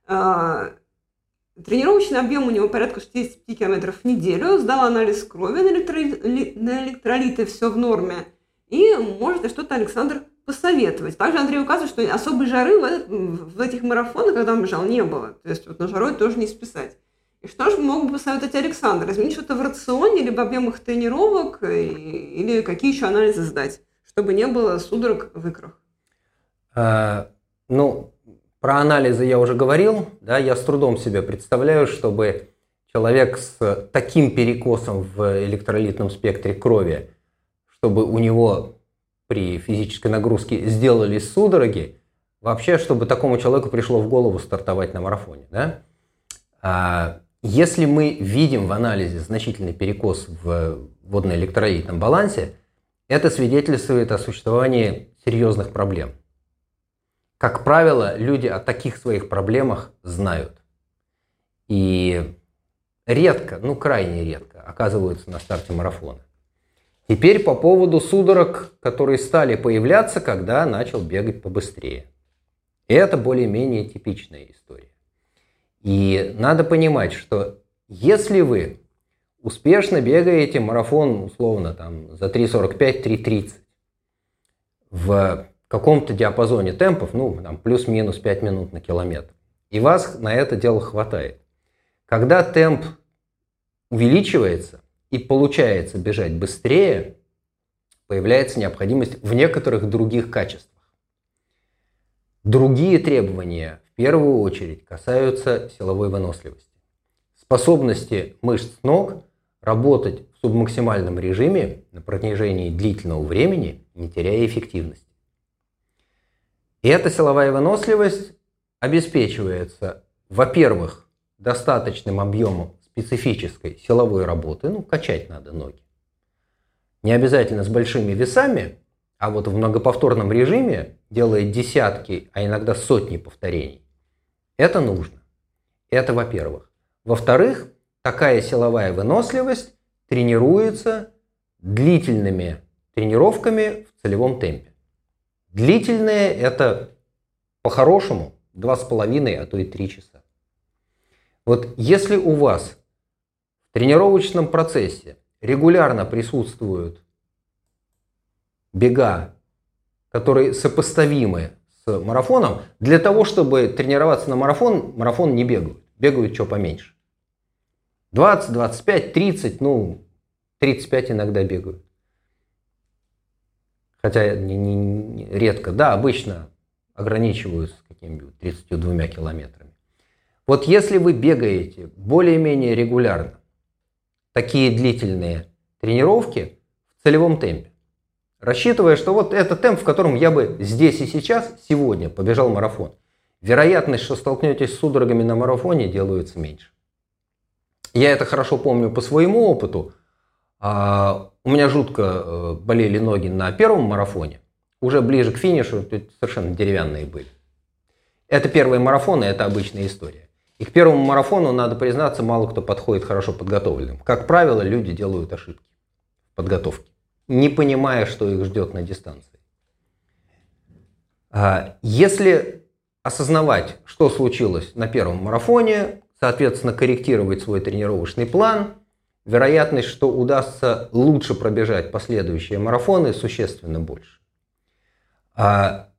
Тренировочный объем у него порядка 65 км в неделю. Сдал анализ крови на, электроли... на электролиты, все в норме. И может что-то Александр посоветовать. Также Андрей указывает, что особой жары в, этот, в этих марафонах, когда он бежал, не было. То есть вот на жарой тоже не списать. И что же мог бы посоветовать Александр? Изменить что-то в рационе, либо объемах тренировок, или какие еще анализы сдать, чтобы не было судорог в икрах? А, ну, про анализы я уже говорил, да, я с трудом себе представляю, чтобы человек с таким перекосом в электролитном спектре крови, чтобы у него при физической нагрузке сделали судороги, вообще, чтобы такому человеку пришло в голову стартовать на марафоне. Да? А если мы видим в анализе значительный перекос в водно-электролитном балансе, это свидетельствует о существовании серьезных проблем. Как правило, люди о таких своих проблемах знают. И редко, ну крайне редко, оказываются на старте марафона. Теперь по поводу судорог, которые стали появляться, когда начал бегать побыстрее. Это более-менее типичная история. И надо понимать, что если вы успешно бегаете марафон, условно, там, за 3.45-3.30 в каком-то диапазоне темпов, ну, там, плюс-минус 5 минут на километр. И вас на это дело хватает. Когда темп увеличивается и получается бежать быстрее, появляется необходимость в некоторых других качествах. Другие требования первую очередь касаются силовой выносливости. Способности мышц ног работать в субмаксимальном режиме на протяжении длительного времени, не теряя эффективности. И эта силовая выносливость обеспечивается, во-первых, достаточным объемом специфической силовой работы, ну, качать надо ноги. Не обязательно с большими весами, а вот в многоповторном режиме делает десятки, а иногда сотни повторений. Это нужно. Это во-первых. Во-вторых, такая силовая выносливость тренируется длительными тренировками в целевом темпе. Длительные – это по-хорошему 2,5, а то и 3 часа. Вот если у вас в тренировочном процессе регулярно присутствуют бега, которые сопоставимы марафоном. Для того, чтобы тренироваться на марафон, марафон не бегают. Бегают что поменьше. 20, 25, 30, ну, 35 иногда бегают. Хотя не, не, не, редко. Да, обычно ограничиваются какими-нибудь 32 километрами. Вот если вы бегаете более-менее регулярно, такие длительные тренировки в целевом темпе, рассчитывая, что вот это темп, в котором я бы здесь и сейчас, сегодня побежал марафон, вероятность, что столкнетесь с судорогами на марафоне, делается меньше. Я это хорошо помню по своему опыту. А, у меня жутко э, болели ноги на первом марафоне. Уже ближе к финишу совершенно деревянные были. Это первые марафоны, это обычная история. И к первому марафону, надо признаться, мало кто подходит хорошо подготовленным. Как правило, люди делают ошибки в подготовке, не понимая, что их ждет на дистанции. А, если осознавать, что случилось на первом марафоне, соответственно, корректировать свой тренировочный план, вероятность, что удастся лучше пробежать последующие марафоны, существенно больше. А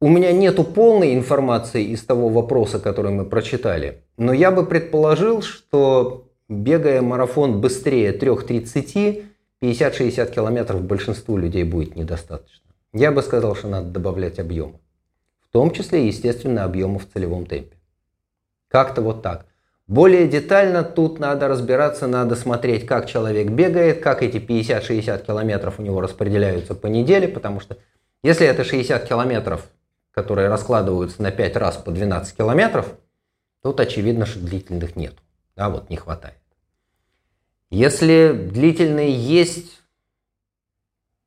у меня нету полной информации из того вопроса, который мы прочитали, но я бы предположил, что бегая марафон быстрее 3.30, 50-60 километров большинству людей будет недостаточно. Я бы сказал, что надо добавлять объема. В том числе, естественно, объема в целевом темпе. Как-то вот так. Более детально тут надо разбираться, надо смотреть, как человек бегает, как эти 50-60 километров у него распределяются по неделе, потому что если это 60 километров, которые раскладываются на 5 раз по 12 километров, тут очевидно, что длительных нет. Да, вот не хватает. Если длительные есть,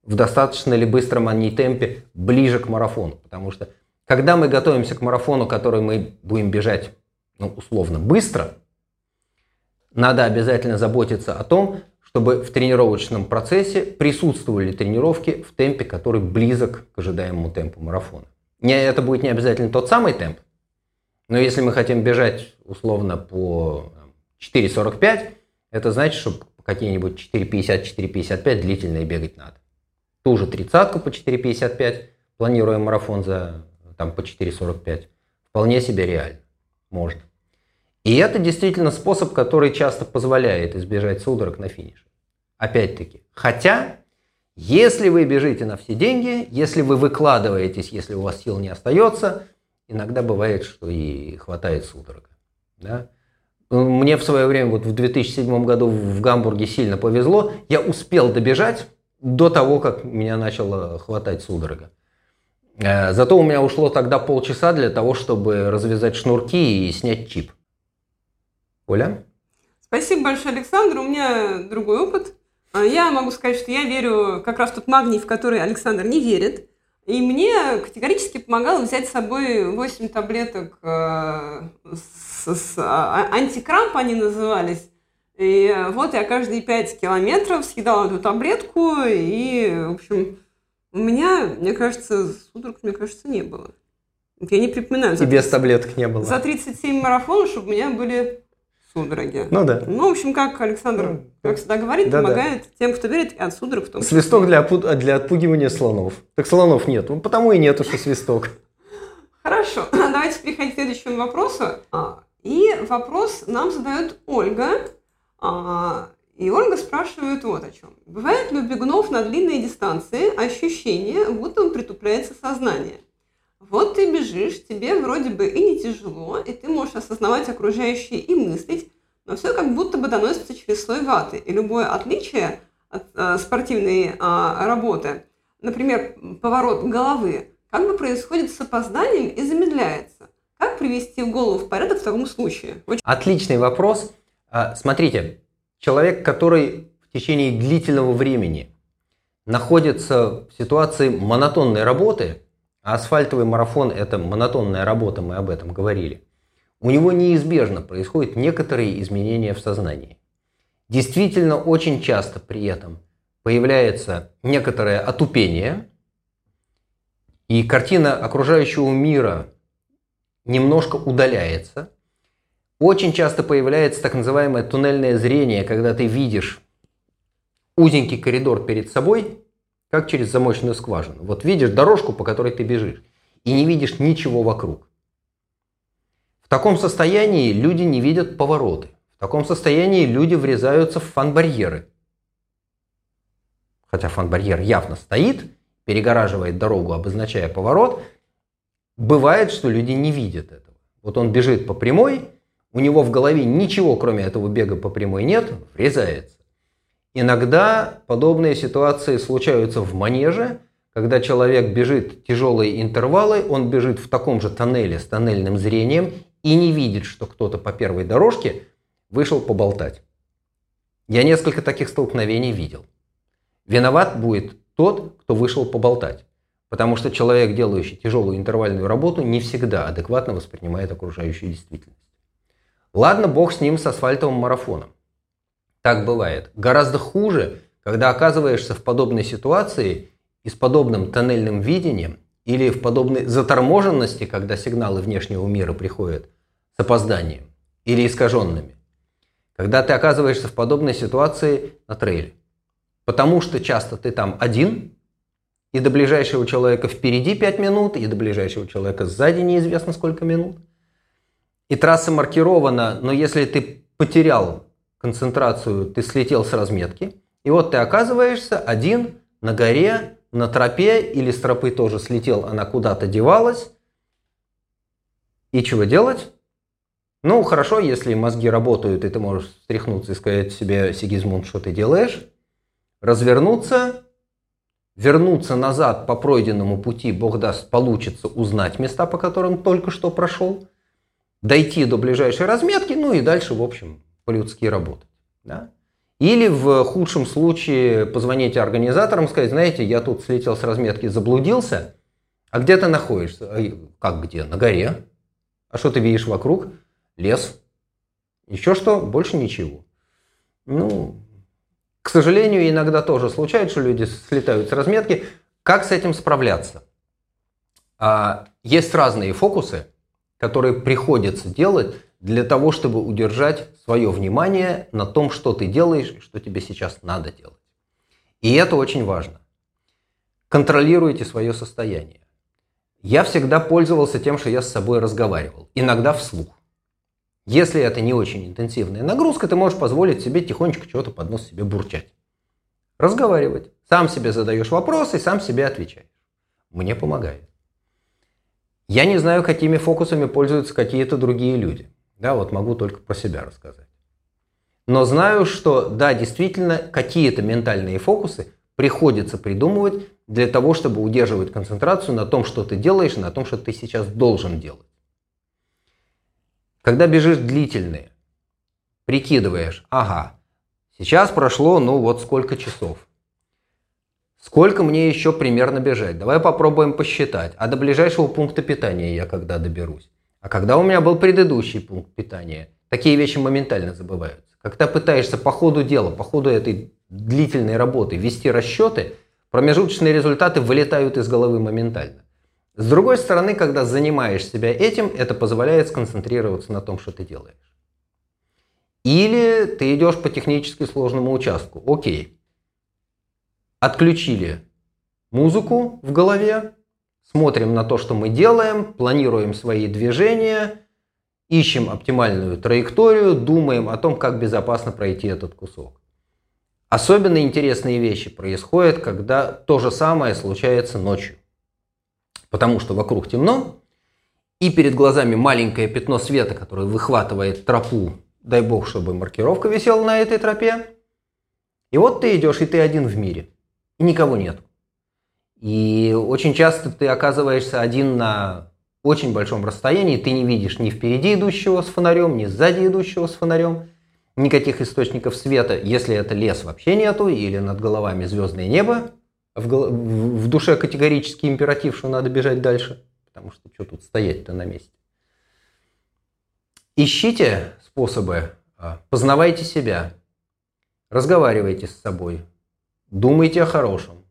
в достаточно ли быстром они темпе ближе к марафону, потому что когда мы готовимся к марафону, который мы будем бежать ну, условно, быстро, надо обязательно заботиться о том, чтобы в тренировочном процессе присутствовали тренировки в темпе, который близок к ожидаемому темпу марафона. Не, это будет не обязательно тот самый темп, но если мы хотим бежать условно по 4.45, это значит, что какие-нибудь 4.50-4.55 длительные бегать надо. Ту же тридцатку по 4.55, планируя марафон за там, по 4.45, вполне себе реально можно. И это действительно способ, который часто позволяет избежать судорог на финише. Опять-таки, хотя, если вы бежите на все деньги, если вы выкладываетесь, если у вас сил не остается, иногда бывает, что и хватает судорога. Да? Мне в свое время, вот в 2007 году в Гамбурге сильно повезло, я успел добежать до того, как меня начало хватать судорога. Э, зато у меня ушло тогда полчаса для того, чтобы развязать шнурки и снять чип. Оля? Спасибо большое, Александр. У меня другой опыт. А, я могу сказать, что я верю как раз в тот магний, в который Александр не верит. И мне категорически помогало взять с собой 8 таблеток э, с, с а, антикрамп они назывались. И вот я каждые 5 километров съедала эту таблетку, и, в общем, у меня, мне кажется, судорог, мне кажется, не было. Я не припоминаю. И без таблеток не было. За 37 марафонов, чтобы у меня были судороги. Ну да. Ну, в общем, как Александр, ну, как всегда говорит, да, помогает да. тем, кто верит, и от судорог в том числе. Свисток для, для отпугивания слонов. Так слонов нет. Потому и нету, что свисток. Хорошо. Давайте переходить к следующему вопросу. И вопрос нам задает Ольга. А, и Ольга спрашивает вот о чем. Бывает ли у бегунов на длинные дистанции ощущение, будто притупляется сознание? Вот ты бежишь, тебе вроде бы и не тяжело, и ты можешь осознавать окружающие и мыслить, но все как будто бы доносится через слой ваты. И любое отличие от э, спортивной э, работы, например, поворот головы, как бы происходит с опозданием и замедляется. Как привести в голову в порядок в таком случае? Очень... Отличный вопрос. А, смотрите, человек, который в течение длительного времени находится в ситуации монотонной работы, а асфальтовый марафон – это монотонная работа, мы об этом говорили, у него неизбежно происходят некоторые изменения в сознании. Действительно, очень часто при этом появляется некоторое отупение, и картина окружающего мира немножко удаляется – очень часто появляется так называемое туннельное зрение, когда ты видишь узенький коридор перед собой, как через замочную скважину. Вот видишь дорожку, по которой ты бежишь. и не видишь ничего вокруг. В таком состоянии люди не видят повороты. В таком состоянии люди врезаются в фан-барьеры. Хотя фан-барьер явно стоит, перегораживает дорогу, обозначая поворот, бывает, что люди не видят этого. Вот он бежит по прямой, у него в голове ничего, кроме этого бега по прямой нет, врезается. Иногда подобные ситуации случаются в манеже, когда человек бежит тяжелые интервалы, он бежит в таком же тоннеле с тоннельным зрением и не видит, что кто-то по первой дорожке вышел поболтать. Я несколько таких столкновений видел. Виноват будет тот, кто вышел поболтать. Потому что человек, делающий тяжелую интервальную работу, не всегда адекватно воспринимает окружающую действительность. Ладно, бог с ним, с асфальтовым марафоном. Так бывает. Гораздо хуже, когда оказываешься в подобной ситуации и с подобным тоннельным видением или в подобной заторможенности, когда сигналы внешнего мира приходят с опозданием или искаженными. Когда ты оказываешься в подобной ситуации на трейле. Потому что часто ты там один, и до ближайшего человека впереди 5 минут, и до ближайшего человека сзади неизвестно сколько минут. И трасса маркирована, но если ты потерял концентрацию, ты слетел с разметки, и вот ты оказываешься один на горе, на тропе, или с тропы тоже слетел, она куда-то девалась. И чего делать? Ну, хорошо, если мозги работают, и ты можешь встряхнуться и сказать себе, Сигизмунд, что ты делаешь? Развернуться, вернуться назад по пройденному пути, Бог даст, получится узнать места, по которым только что прошел, дойти до ближайшей разметки, ну и дальше, в общем, по-людски работать. Да? Или в худшем случае позвонить организаторам, сказать, знаете, я тут слетел с разметки, заблудился, а где ты находишься? Как где? На горе. А что ты видишь вокруг? Лес. Еще что? Больше ничего. Ну, к сожалению, иногда тоже случается, что люди слетают с разметки. Как с этим справляться? А, есть разные фокусы, которые приходится делать для того, чтобы удержать свое внимание на том, что ты делаешь и что тебе сейчас надо делать. И это очень важно. Контролируйте свое состояние. Я всегда пользовался тем, что я с собой разговаривал, иногда вслух. Если это не очень интенсивная нагрузка, ты можешь позволить себе тихонечко чего-то под нос себе бурчать. Разговаривать. Сам себе задаешь вопросы, сам себе отвечаешь. Мне помогает. Я не знаю, какими фокусами пользуются какие-то другие люди. Да, вот могу только про себя рассказать. Но знаю, что да, действительно, какие-то ментальные фокусы приходится придумывать для того, чтобы удерживать концентрацию на том, что ты делаешь, и на том, что ты сейчас должен делать. Когда бежишь длительные, прикидываешь, ага, сейчас прошло, ну вот сколько часов. Сколько мне еще примерно бежать? Давай попробуем посчитать. А до ближайшего пункта питания я когда доберусь? А когда у меня был предыдущий пункт питания? Такие вещи моментально забываются. Когда пытаешься по ходу дела, по ходу этой длительной работы вести расчеты, промежуточные результаты вылетают из головы моментально. С другой стороны, когда занимаешь себя этим, это позволяет сконцентрироваться на том, что ты делаешь. Или ты идешь по технически сложному участку. Окей. Отключили музыку в голове, смотрим на то, что мы делаем, планируем свои движения, ищем оптимальную траекторию, думаем о том, как безопасно пройти этот кусок. Особенно интересные вещи происходят, когда то же самое случается ночью потому что вокруг темно, и перед глазами маленькое пятно света, которое выхватывает тропу, дай бог, чтобы маркировка висела на этой тропе. И вот ты идешь, и ты один в мире, и никого нет. И очень часто ты оказываешься один на очень большом расстоянии, ты не видишь ни впереди идущего с фонарем, ни сзади идущего с фонарем, никаких источников света, если это лес вообще нету, или над головами звездное небо, в, в душе категорический императив, что надо бежать дальше, потому что что тут стоять-то на месте. Ищите способы, а, познавайте себя, разговаривайте с собой, думайте о хорошем,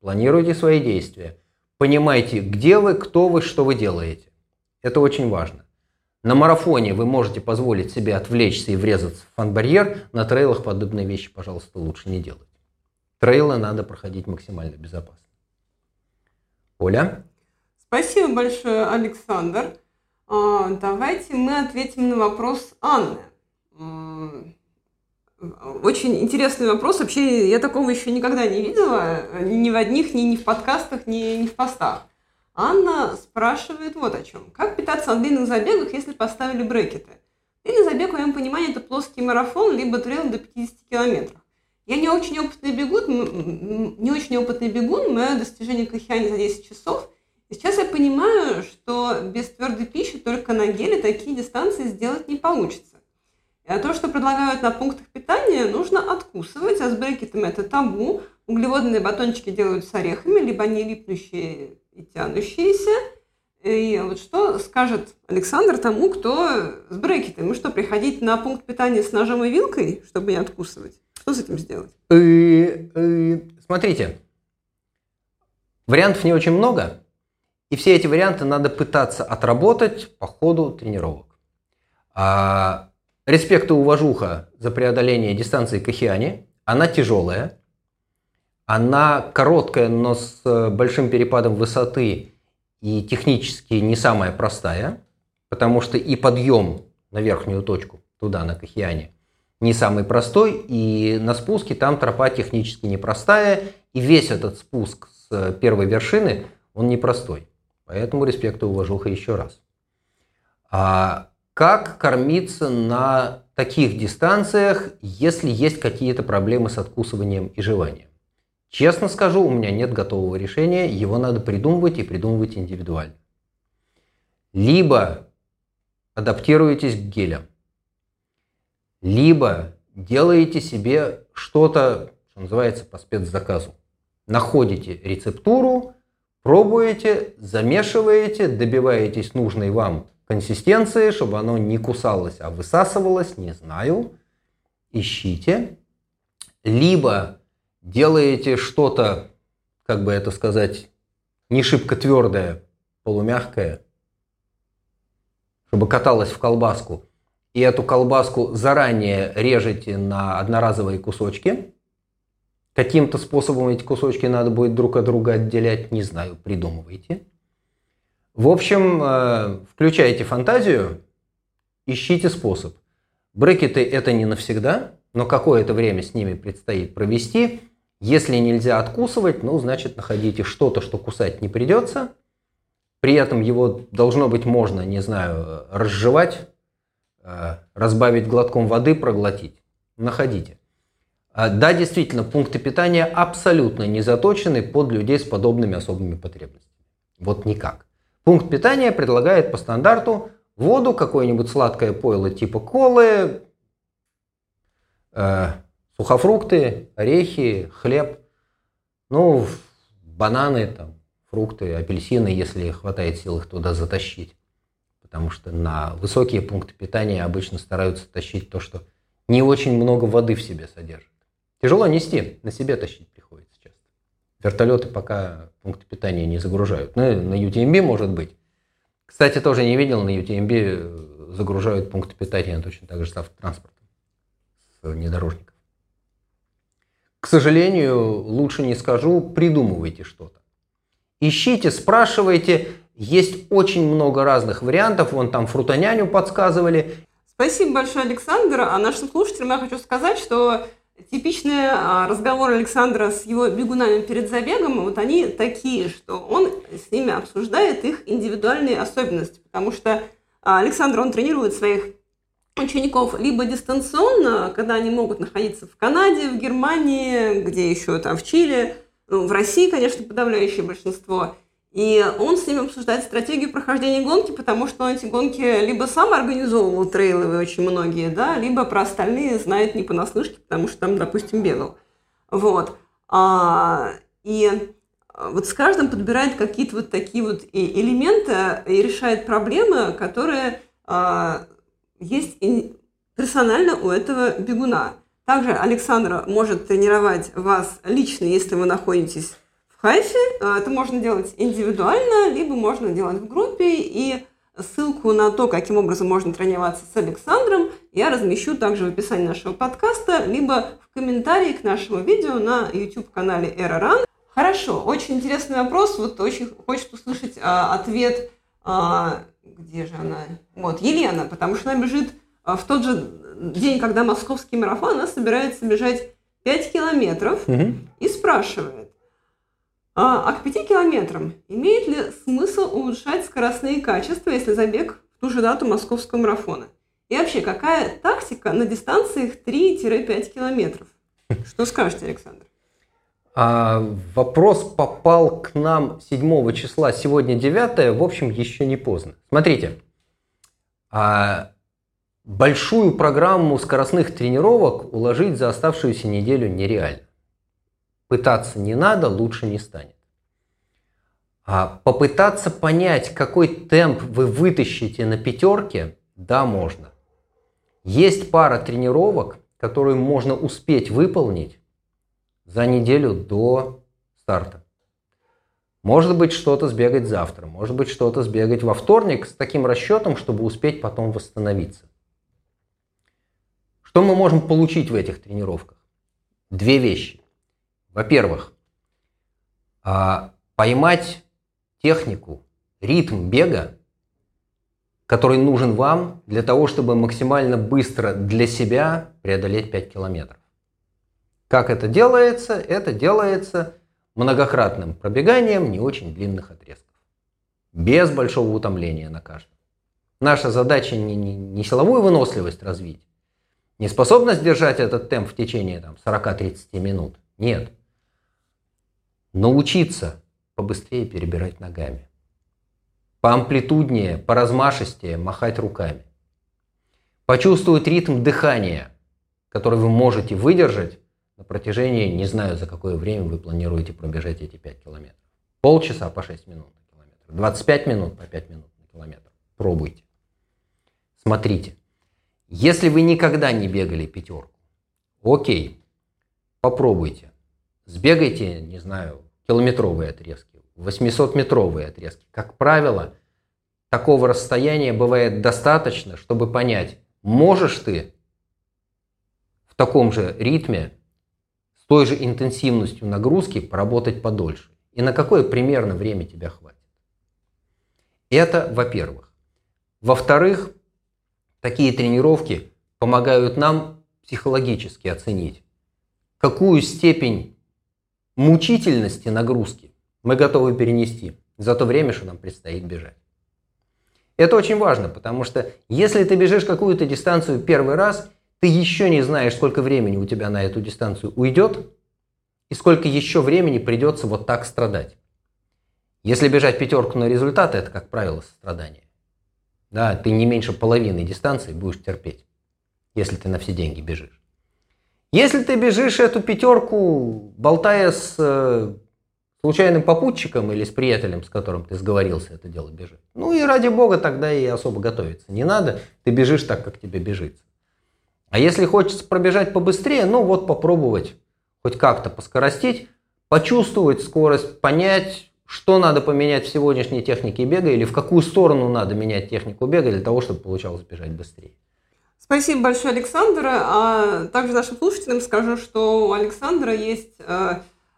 планируйте свои действия, понимайте, где вы, кто вы, что вы делаете. Это очень важно. На марафоне вы можете позволить себе отвлечься и врезаться в фан-барьер, на трейлах подобные вещи, пожалуйста, лучше не делать. Трейлы надо проходить максимально безопасно. Оля? Спасибо большое, Александр. А, давайте мы ответим на вопрос Анны. Очень интересный вопрос. Вообще, я такого еще никогда не видела. Ни в одних, ни, ни в подкастах, ни, ни в постах. Анна спрашивает вот о чем. Как питаться на длинных забегах, если поставили брекеты? Длинный забег, в моем понимании, это плоский марафон, либо трейл до 50 километров. Я не очень опытный бегун, не очень опытный бегун, мое достижение к за 10 часов. И сейчас я понимаю, что без твердой пищи только на геле такие дистанции сделать не получится. А то, что предлагают на пунктах питания, нужно откусывать, а с брекетом это табу. Углеводные батончики делают с орехами, либо они липнущие и тянущиеся. И вот что скажет Александр тому, кто с брекетом? Мы что, приходить на пункт питания с ножом и вилкой, чтобы не откусывать? Что с этим сделать? Э, э, смотрите, вариантов не очень много, и все эти варианты надо пытаться отработать по ходу тренировок. А Респект и уважуха за преодоление дистанции к Океане. Она тяжелая. Она короткая, но с э, большим перепадом высоты и технически не самая простая, потому что и подъем на верхнюю точку, туда, на Кахиане, не самый простой, и на спуске там тропа технически непростая, и весь этот спуск с э, первой вершины, он непростой. Поэтому респект и уважуха еще раз. А как кормиться на таких дистанциях, если есть какие-то проблемы с откусыванием и жеванием? Честно скажу, у меня нет готового решения, его надо придумывать и придумывать индивидуально. Либо адаптируетесь к гелям, либо делаете себе что-то, что называется, по спецзаказу. Находите рецептуру, пробуете, замешиваете, добиваетесь нужной вам консистенции, чтобы оно не кусалось, а высасывалось, не знаю. Ищите. Либо делаете что-то, как бы это сказать, не шибко твердое, полумягкое, чтобы каталось в колбаску. И эту колбаску заранее режете на одноразовые кусочки. Каким-то способом эти кусочки надо будет друг от друга отделять, не знаю, придумывайте. В общем, э, включайте фантазию, ищите способ. Брекеты это не навсегда, но какое-то время с ними предстоит провести. Если нельзя откусывать, ну, значит, находите что-то, что кусать не придется. При этом его должно быть можно, не знаю, разжевать, разбавить глотком воды, проглотить. Находите. А, да, действительно, пункты питания абсолютно не заточены под людей с подобными особыми потребностями. Вот никак. Пункт питания предлагает по стандарту воду, какое-нибудь сладкое пойло типа колы, э, сухофрукты, орехи, хлеб, ну, бананы, там, фрукты, апельсины, если хватает сил их туда затащить. Потому что на высокие пункты питания обычно стараются тащить то, что не очень много воды в себе содержит. Тяжело нести, на себе тащить приходится. Вертолеты пока пункты питания не загружают. Ну, на UTMB может быть. Кстати, тоже не видел, на UTMB э, загружают пункты питания точно так же с автотранспортом, с внедорожников. К сожалению, лучше не скажу, придумывайте что-то. Ищите, спрашивайте. Есть очень много разных вариантов. Вон там фрутоняню подсказывали. Спасибо большое, Александр. А нашим слушателям я хочу сказать, что Типичный а, разговор Александра с его бегунами перед забегом, вот они такие, что он с ними обсуждает их индивидуальные особенности, потому что а, Александр, он тренирует своих учеников либо дистанционно, когда они могут находиться в Канаде, в Германии, где еще там в Чили, ну, в России, конечно, подавляющее большинство – и он с ними обсуждает стратегию прохождения гонки, потому что он эти гонки либо сам организовывал трейловые очень многие, да, либо про остальные знает не понаслышке, потому что там, допустим, бегал. Вот. А, и вот с каждым подбирает какие-то вот такие вот элементы и решает проблемы, которые а, есть персонально у этого бегуна. Также Александра может тренировать вас лично, если вы находитесь Хайфе. А, это можно делать индивидуально, либо можно делать в группе. И ссылку на то, каким образом можно тренироваться с Александром, я размещу также в описании нашего подкаста, либо в комментарии к нашему видео на YouTube-канале EraRun. Хорошо, очень интересный вопрос. Вот очень хочет услышать а, ответ. А, где же она? Вот, Елена, потому что она бежит а, в тот же день, когда московский марафон, она собирается бежать 5 километров угу. и спрашивает, а, а к 5 километрам имеет ли смысл улучшать скоростные качества, если забег в ту же дату московского марафона? И вообще, какая тактика на дистанциях 3-5 километров? Что скажете, Александр? А, вопрос попал к нам 7 числа, сегодня 9, в общем, еще не поздно. Смотрите, а, большую программу скоростных тренировок уложить за оставшуюся неделю нереально. Пытаться не надо, лучше не станет. А попытаться понять, какой темп вы вытащите на пятерке, да, можно. Есть пара тренировок, которые можно успеть выполнить за неделю до старта. Может быть, что-то сбегать завтра, может быть, что-то сбегать во вторник с таким расчетом, чтобы успеть потом восстановиться. Что мы можем получить в этих тренировках? Две вещи. Во-первых, а, поймать технику, ритм бега, который нужен вам для того, чтобы максимально быстро для себя преодолеть 5 километров. Как это делается? Это делается многократным пробеганием не очень длинных отрезков. Без большого утомления на каждом. Наша задача не, не, не силовую выносливость развить, не способность держать этот темп в течение там, 40-30 минут. Нет. Научиться побыстрее перебирать ногами. Поамплитуднее, поразмашистее махать руками. Почувствовать ритм дыхания, который вы можете выдержать на протяжении, не знаю, за какое время вы планируете пробежать эти 5 километров. Полчаса по 6 минут на километр, 25 минут по 5 минут на километр. Пробуйте. Смотрите. Если вы никогда не бегали пятерку, окей, попробуйте. Сбегайте, не знаю, километровые отрезки, 800-метровые отрезки. Как правило, такого расстояния бывает достаточно, чтобы понять, можешь ты в таком же ритме той же интенсивностью нагрузки поработать подольше. И на какое примерно время тебя хватит. Это во-первых. Во-вторых, такие тренировки помогают нам психологически оценить, какую степень мучительности нагрузки мы готовы перенести за то время, что нам предстоит бежать. Это очень важно, потому что если ты бежишь какую-то дистанцию первый раз – ты еще не знаешь, сколько времени у тебя на эту дистанцию уйдет и сколько еще времени придется вот так страдать. Если бежать пятерку на результат, это, как правило, страдание. Да, ты не меньше половины дистанции будешь терпеть, если ты на все деньги бежишь. Если ты бежишь эту пятерку, болтая с э, случайным попутчиком или с приятелем, с которым ты сговорился это дело бежит, ну и ради бога тогда и особо готовиться не надо, ты бежишь так, как тебе бежится. А если хочется пробежать побыстрее, ну вот попробовать хоть как-то поскоростить, почувствовать скорость, понять, что надо поменять в сегодняшней технике бега или в какую сторону надо менять технику бега для того, чтобы получалось бежать быстрее. Спасибо большое, Александр. А также нашим слушателям скажу, что у Александра есть э,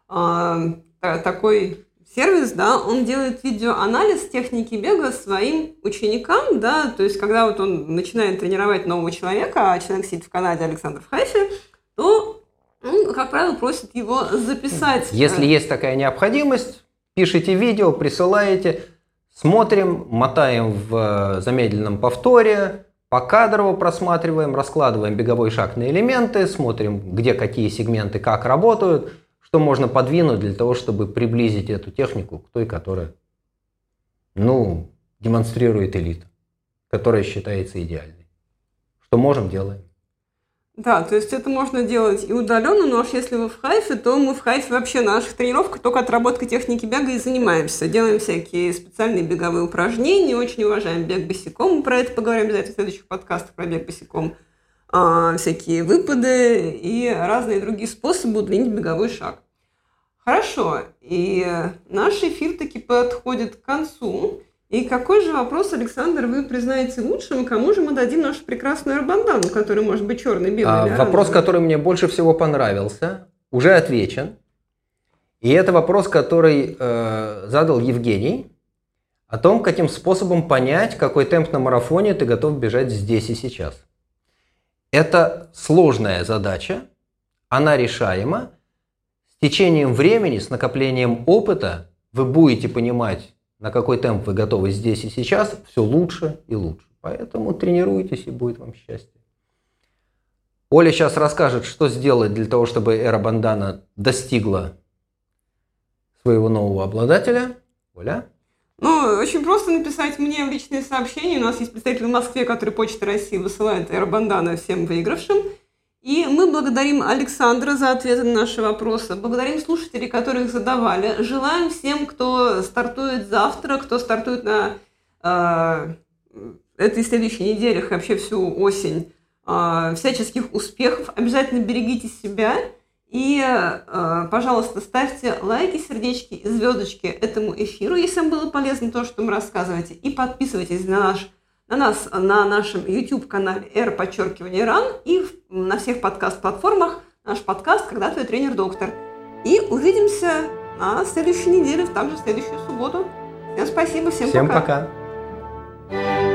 э, такой сервис, да, он делает видеоанализ техники бега своим ученикам, да, то есть когда вот он начинает тренировать нового человека, а человек сидит в Канаде, Александр в Хайфе, то он, как правило, просит его записать. Если есть такая необходимость, пишите видео, присылаете, смотрим, мотаем в э, замедленном повторе, покадрово просматриваем, раскладываем беговой шаг на элементы, смотрим, где какие сегменты как работают – что можно подвинуть для того, чтобы приблизить эту технику к той, которая, ну, демонстрирует элита, которая считается идеальной. Что можем, делаем. Да, то есть это можно делать и удаленно, но уж если вы в хайфе, то мы в хайфе вообще на наших тренировках только отработкой техники бега и занимаемся. Делаем всякие специальные беговые упражнения, очень уважаем бег босиком, мы про это поговорим обязательно в следующих подкастах про бег босиком. А, всякие выпады и разные другие способы удлинить беговой шаг. Хорошо, и наш эфир таки подходит к концу. И какой же вопрос, Александр, вы признаете лучшим, кому же мы дадим нашу прекрасную арбандану, который может быть черный, белый а, Вопрос, который мне больше всего понравился, уже отвечен. И это вопрос, который э, задал Евгений, о том, каким способом понять, какой темп на марафоне ты готов бежать здесь и сейчас. Это сложная задача, она решаема. С течением времени, с накоплением опыта вы будете понимать, на какой темп вы готовы здесь и сейчас, все лучше и лучше. Поэтому тренируйтесь и будет вам счастье. Оля сейчас расскажет, что сделать для того, чтобы эра бандана достигла своего нового обладателя. Оля? Ну, очень просто написать мне в личные сообщения. У нас есть представитель в Москве, который Почта России высылает эра всем выигравшим. И мы благодарим Александра за ответы на наши вопросы. Благодарим слушателей, которые их задавали. Желаем всем, кто стартует завтра, кто стартует на э, этой следующей неделе, вообще всю осень, э, всяческих успехов. Обязательно берегите себя. И, э, пожалуйста, ставьте лайки, сердечки и звездочки этому эфиру, если вам было полезно то, что мы рассказываете. И подписывайтесь на наш на нас на нашем YouTube-канале R подчеркивание ран и на всех подкаст-платформах наш подкаст «Когда твой тренер-доктор». И увидимся на следующей неделе, в также следующую субботу. Всем спасибо, всем, всем пока. пока.